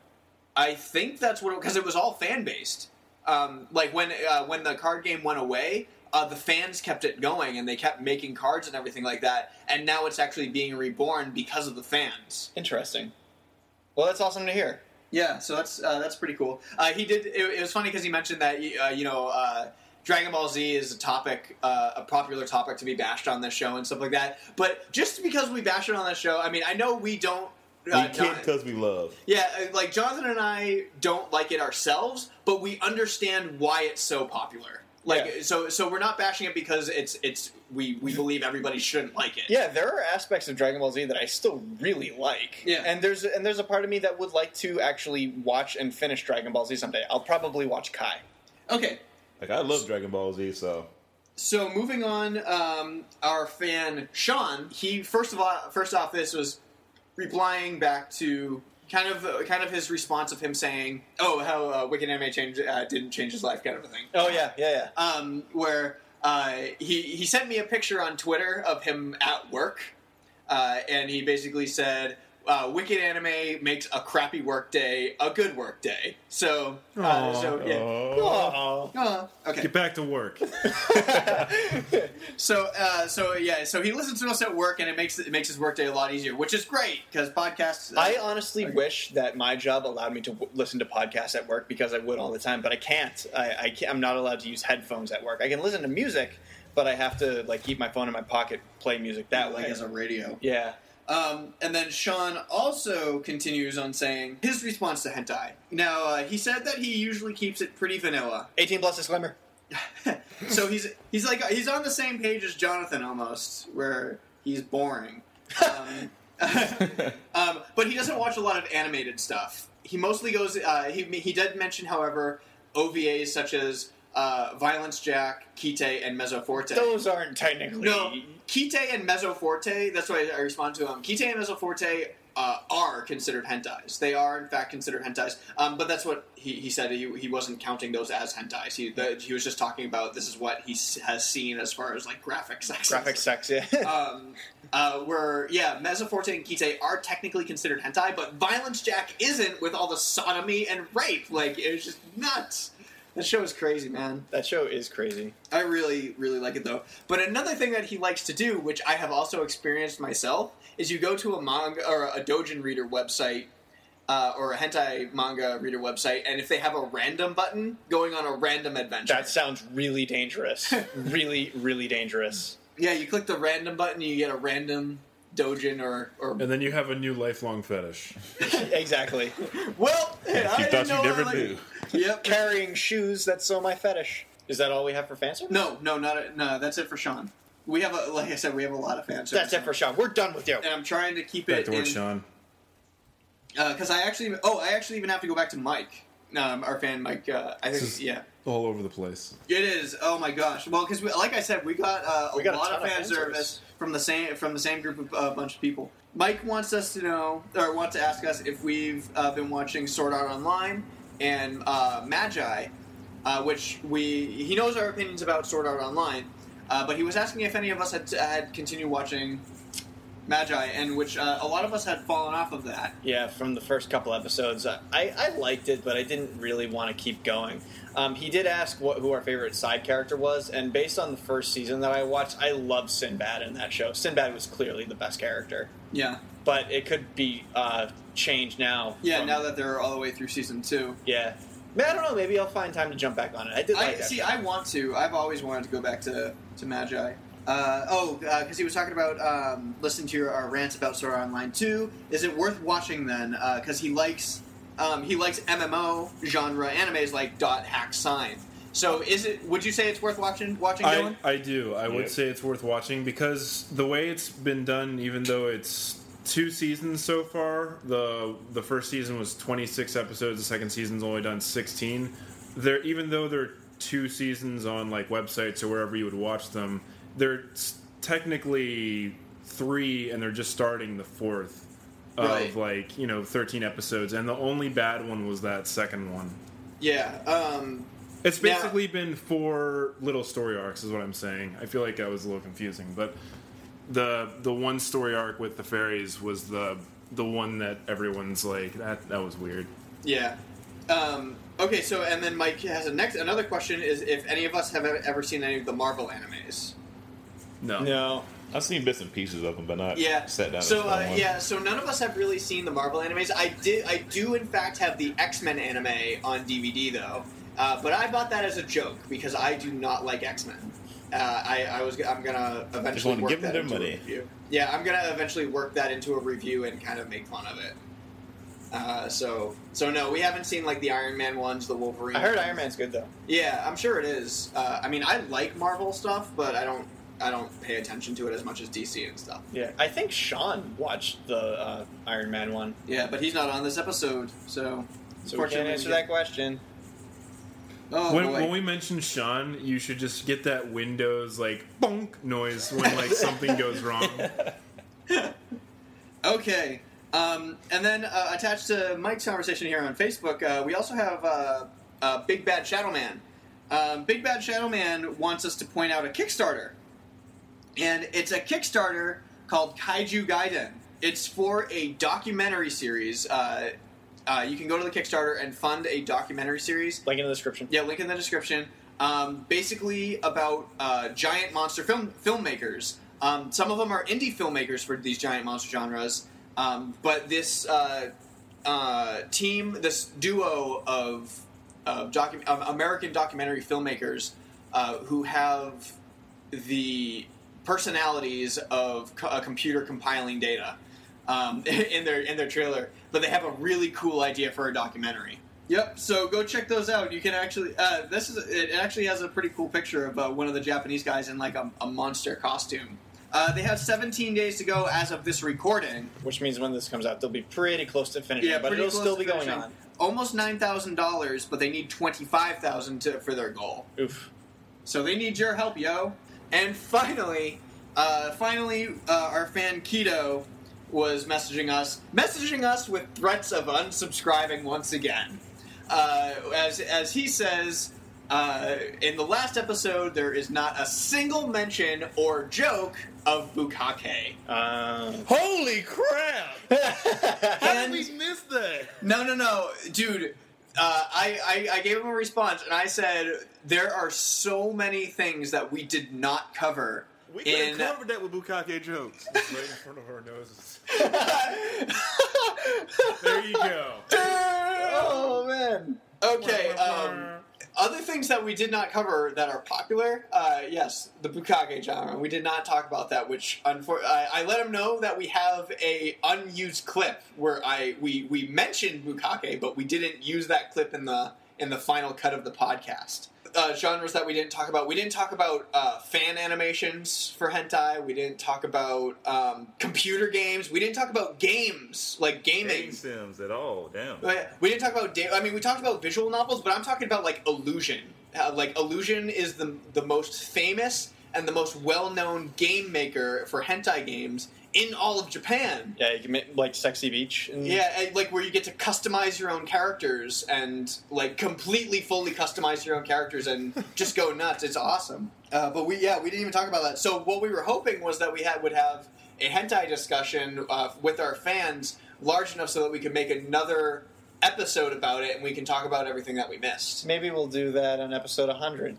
I think that's what because it was all fan based. Um, like when uh, when the card game went away, uh, the fans kept it going and they kept making cards and everything like that. And now it's actually being reborn because of the fans. Interesting. Well, that's awesome to hear. Yeah, so that's uh, that's pretty cool. Uh, he did. It, it was funny because he mentioned that uh, you know uh, Dragon Ball Z is a topic, uh, a popular topic to be bashed on this show and stuff like that. But just because we bash it on this show, I mean, I know we don't. We Uh, kid because we love. yeah, uh, like Jonathan and I don't like it ourselves, but we understand why it's so popular. Like, Yeah. so so we're not bashing it because it's it's we we believe everybody shouldn't like it. Yeah, there are aspects of Dragon Ball Z that I still really like. Yeah. and there's and there's a part of me that would like to actually watch and finish Dragon Ball Z someday. I'll probably watch Kai. Okay, Like I love Dragon Ball Z, so So moving on, um, our fan Sean, he first of all, first off, this was replying back to kind of uh, kind of his response of him saying, "Oh, how uh, Wicked Anime changed uh, didn't change his life," kind of a thing. Oh yeah, yeah, yeah. Um, where uh, he he sent me a picture on Twitter of him at work, uh, and he basically said. Uh, Wicked Anime makes a crappy work day a good work day. So, uh, Aw. so yeah. Oh, Aw, okay. Get back to work. So, uh, so yeah, so he listens to us at work, and it makes it makes his workday a lot easier, which is great because podcasts. uh, I honestly wish that my job allowed me to w- listen to podcasts at work because I would all the time, but I can't. I, I can't, I'm not allowed to use headphones at work. I can listen to music, but I have to like keep my phone in my pocket, play music that like way. as a radio. yeah. Um, and then Sean also continues on saying his response to hentai. Now uh, he said that he usually keeps it pretty vanilla. 18 plus disclaimer. so he's he's like he's on the same page as Jonathan almost, where he's boring. Um, um, but he doesn't watch a lot of animated stuff. He mostly goes. Uh, he he did mention, however, OVAs such as uh, Violence Jack, Kite, and Mezzoforte. Those aren't technically. No, Kite and Mezzoforte. That's why I respond to him. Kite and Mezzoforte uh, are considered hentais. They are in fact considered hentais. Um, but that's what he, he said. He, he wasn't counting those as hentais. He the, he was just talking about this is what he s- has seen as far as like graphic sex. Graphic sex, yeah. Um, uh, where yeah, Mezzoforte and Kite are technically considered hentai, but Violence Jack isn't with all the sodomy and rape. Like it was just nuts. That show is crazy, man. that show is crazy. I really, really like it though. But another thing that he likes to do, which I have also experienced myself, is you go to a manga or a Dojin reader website uh, or a hentai manga reader website, and if they have a random button, going on a random adventure. That sounds really dangerous. really, really dangerous. yeah, you click the random button, you get a random Dojin or or And then you have a new lifelong fetish. exactly. well, I you didn't thought know you never I like- knew. Yep. Carrying shoes, that's so my fetish. Is that all we have for fan service? No, no, not a, no. That's it for Sean. We have a like I said, we have a lot of fans. That's it for Sean. We're done with you. and I'm trying to keep Back it to work, in, Sean. because I actually oh I actually even have to go back to Mike, um, our fan Mike. Uh, I think This is- yeah. All over the place. It is. Oh my gosh. Well, because like I said, we got uh, a We got lot ton of of fan fan service service. from the same from the same group of uh, bunch of people. Mike wants us to know or wants to ask us if we've uh, been watching Sword Art Online and uh, Magi, uh, which we he knows our opinions about Sword Art Online, uh, but he was asking if any of us had had continued watching Magi, and which uh, a lot of us had fallen off of that. Yeah, from the first couple episodes, I, I liked it, but I didn't really want to keep going. Um, he did ask what, who our favorite side character was, and based on the first season that I watched, I loved Sinbad in that show. Sinbad was clearly the best character, Yeah. But it could be uh, changed now. Yeah. from- Now that they're all the way through season two. yeah. Man, I don't know. Maybe I'll find time to jump back on it. I did I like that. see. show. I want to. I've always wanted to go back to to Magi. Uh, oh, because he was talking about um, listening to your our rants about Sword Art Online two. Is it worth watching then? Because he likes um, he likes MMO genre animes like Dot Hack Sign. So is it? Would you say it's worth watching? Watching I, Dylan? I do. I would say it's worth watching because the way it's been done, even though it's two seasons so far, the the first season was 26 episodes, the second season's only done 16. There, even though there are two seasons on like websites or wherever you would watch them, they're technically three, and they're just starting the fourth of Right. like you know 13 episodes, and the only bad one was that second one. yeah. Um, It's Now- basically been four little story arcs, is what I'm saying. I feel like I was a little confusing, but the the one story arc with the fairies was the the one that everyone's like that that was weird. yeah. Um, okay. So and then Mike has a next another question is if any of us have ever ever seen any of the Marvel animes. No, no. I've seen bits and pieces of them, but not Yeah. sat down. So uh, one. yeah, so none of us have really seen the Marvel animes. I did. I do in fact have the X Men anime on DVD though, uh, but I bought that as a joke because I do not like X Men. Uh, I, I was. I'm gonna eventually wanna work give them that their into money. a review. Yeah, I'm gonna eventually work that into a review and kind of make fun of it. Uh, so so no, we haven't seen like the Iron Man ones, the Wolverine. I heard ones. Iron Man's good though. Yeah, I'm sure it is. Uh, I mean, I like Marvel stuff, but I don't. I don't pay attention to it as much as DC and stuff. Yeah, I think Sean watched the uh, Iron Man one, Yeah, but he's not on this episode, so. so we can't answer that question. Oh when, when we mention Sean, you should just get that Windows like bonk noise when like something goes wrong. okay, um, and then uh, attached to Mike's conversation here on Facebook, uh, we also have uh, uh, Big Bad Shadow Man. Um, Big Bad Shadow Man wants us to point out a Kickstarter, and it's a Kickstarter called Kaiju Gaiden. It's for a documentary series. Uh, uh, you can go to the Kickstarter and fund a documentary series. Link in the description. Yeah, link in the description. Um, basically about uh, giant monster film filmmakers. Um, some of them are indie filmmakers for these giant monster genres, um, but this uh, uh, team, this duo of, of, docu- of American documentary filmmakers uh, who have the personalities of co- a computer compiling data um, in their in their trailer, but they have a really cool idea for a documentary. Yep. So go check those out. You can actually uh, this is it. Actually has a pretty cool picture of uh, one of the Japanese guys in like a, a monster costume. Uh, they have 17 days to go as of this recording. Which means when this comes out, they'll be pretty close to finishing. Yeah, but it'll still to be going on. Almost nine thousand dollars, but they need twenty five thousand to for their goal. Oof. So they need your help, yo. And finally, uh, finally, uh, our fan Keto was messaging us, messaging us with threats of unsubscribing once again. Uh, as as he says, uh, in the last episode, there is not a single mention or joke of Bukkake. Uh, Holy crap! How did we miss that? No, no, no, dude. Uh, I, I I gave him a response, and I said there are so many things that we did not cover We could in. have covered that with Bukkake jokes. right in front of our noses. There you go. oh man. Okay. Um, other things that we did not cover that are popular, uh, yes, the bukkake genre. We did not talk about that, which unfor- I, I let him know that we have a unused clip where I we we mentioned bukkake, but we didn't use that clip in the in the final cut of the podcast. Uh, genres that we didn't talk about. We didn't talk about uh, fan animations for hentai. We didn't talk about um, computer games. We didn't talk about games like gaming. Game sims at all. Damn. We didn't talk about. Da- I mean, we talked about visual novels, but I'm talking about like Illusion. Uh, like Illusion is the the most famous and the most well known game maker for hentai games in all of Japan. Yeah, you can make like Sexy Beach. And Yeah, and, like where you get to customize your own characters and like completely fully customize your own characters and just go nuts. It's awesome. Uh, but we yeah we didn't even talk about that. So what we were hoping was that we had would have a hentai discussion uh, with our fans large enough so that we could make another episode about it and we can talk about everything that we missed. Maybe we'll do that on episode 100.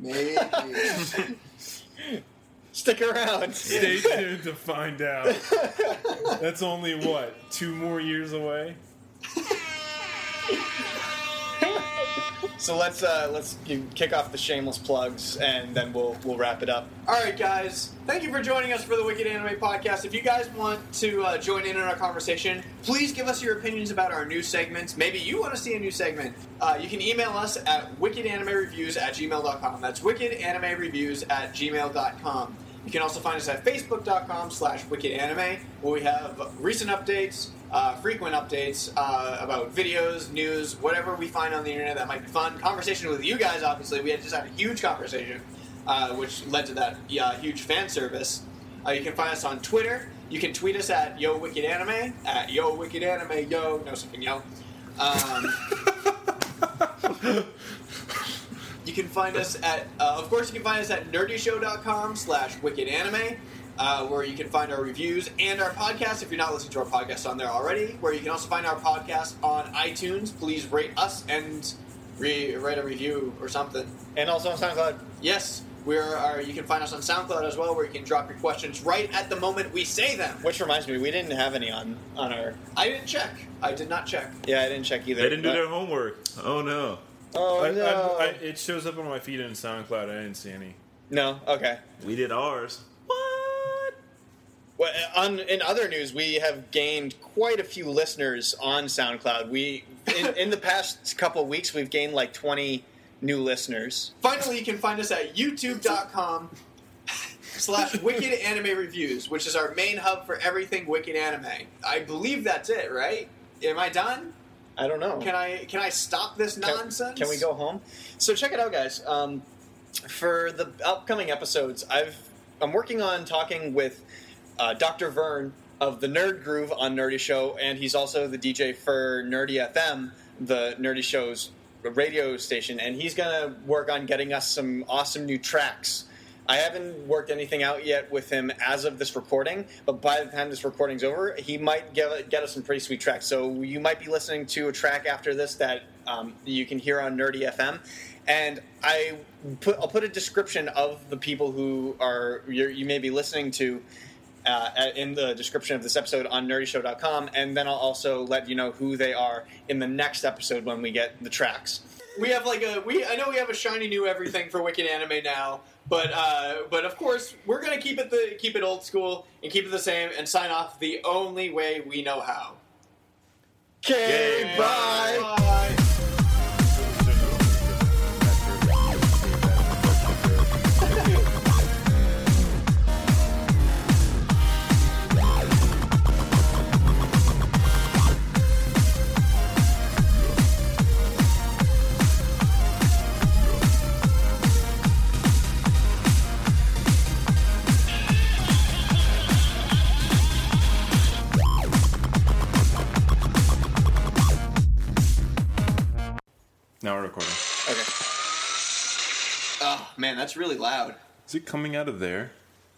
Maybe. Stick around. Stay tuned to find out. That's only what two more years away. So let's uh, let's kick off the shameless plugs, and then we'll we'll wrap it up. All right, guys. Thank you for joining us for the Wicked Anime Podcast. If you guys want to uh, join in on our conversation, please give us your opinions about our new segments. Maybe you want to see a new segment. Uh, you can email us at wickedanimereviews at gmail.com. That's wickedanimereviews at gmail.com. You can also find us at facebook.com slash wickedanime, where we have recent updates, uh, frequent updates uh, about videos, news, whatever we find on the internet that might be fun. Conversation with you guys, obviously. We had just had a huge conversation, uh, which led to that yeah, huge fan service. Uh, you can find us on Twitter. You can tweet us at Yo Wicked Anime, at Yo Wicked Anime, Yo, no something, yo. Um, you can find us at, uh, of course, you can find us at nerdyshow.com slash wicked anime, uh, where you can find our reviews and our podcast if you're not listening to our podcast on there already, where you can also find our podcast on iTunes. Please rate us and re- write a review or something. And also on SoundCloud. Yes, we're, you can find us on SoundCloud as well, where you can drop your questions right at the moment we say them. Which reminds me, we didn't have any on on our. I didn't check. I did not check. Yeah, I didn't check either. They didn't do their homework. Oh no. Oh I, no! I, I, it shows up on my feed in SoundCloud. I didn't see any. no. Okay. We did ours. Well, on in other news, we have gained quite a few listeners on SoundCloud. We in, in the past couple weeks, we've gained like twenty new listeners. Finally, you can find us at youtube.com slash wicked anime reviews, which is our main hub for everything wicked anime. I believe that's it, right? Am I done? I don't know. Can I can I stop this Can- nonsense? Can we go home? So check it out, guys. Um, for the upcoming episodes, I've I'm working on talking with uh, Dr. Vern of the Nerd Groove on Nerdy Show, and he's also the DJ for Nerdy FM, the Nerdy Show's radio station, and he's gonna work on getting us some awesome new tracks. I haven't worked anything out yet with him as of this recording, but by the time this recording's over, he might get, get us some pretty sweet tracks. So you might be listening to a track after this that um, you can hear on Nerdy FM, and I put I'll put a description of the people who are you may be listening to uh, in the description of this episode on nerdyshow.com, and then I'll also let you know who they are in the next episode when we get the tracks. We have like a we. I know we have a shiny new everything for Wicked Anime now, but uh, but of course we're gonna keep it the keep it old school and keep it the same and sign off the only way we know how. Okay, bye. Bye. That's really loud. Is it coming out of there?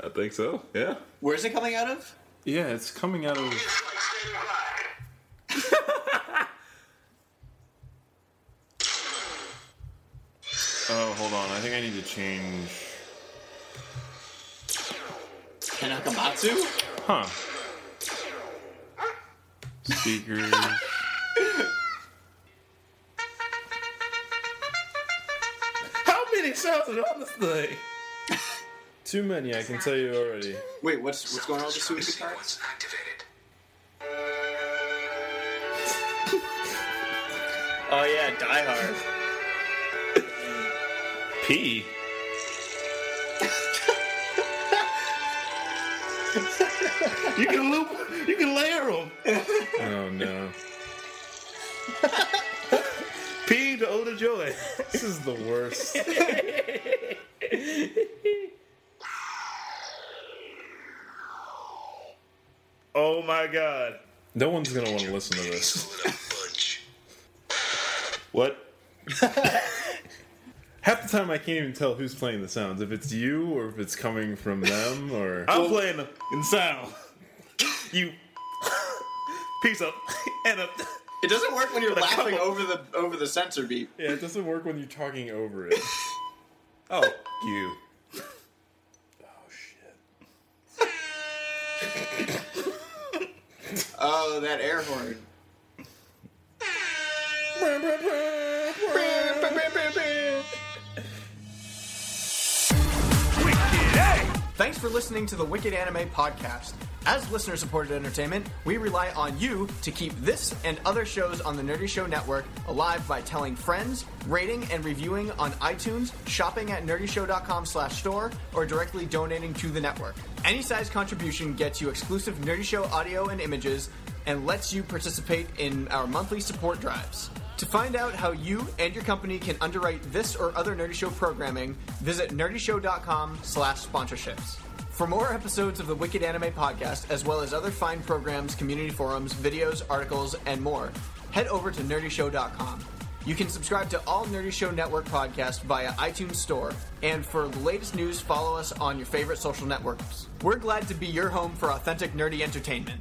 I think so. Yeah. Where's it coming out of? Yeah, it's coming out of. oh, hold on. I think I need to change. Kanakamatsu? Huh. Speakers. How many on this thing? Too many, I can tell you already. Wait, what's what's going on with the sweet guitar? Oh yeah, Die Hard. P. You can loop. You can layer them. Oh no. Joy. This is the worst. Oh my god. No one's gonna want to listen to this. What? Half the time I can't even tell who's playing the sounds. If it's you or if it's coming from them or I'm playing the sound. You. Piece up and up. It doesn't work when you're laughing over the over the censor beep. Yeah, it doesn't work when you're talking over it. Oh, you. Oh shit. Oh, that air horn. Thanks for listening to the Wicked Anime Podcast. As listener supported entertainment, we rely on you to keep this and other shows on the Nerdy Show Network alive by telling friends, rating and reviewing on iTunes, shopping at nerdyshow.com slash store, or directly donating to the network. Any size contribution gets you exclusive Nerdy Show audio and images and lets you participate in our monthly support drives. To find out how you and your company can underwrite this or other Nerdy Show programming, visit nerdyshow.com slash sponsorships. For more episodes of the Wicked Anime Podcast, as well as other fine programs, community forums, videos, articles, and more, head over to nerdyshow.com. You can subscribe to all Nerdy Show Network podcasts via iTunes Store, and for the latest news, follow us on your favorite social networks. We're glad to be your home for authentic nerdy entertainment.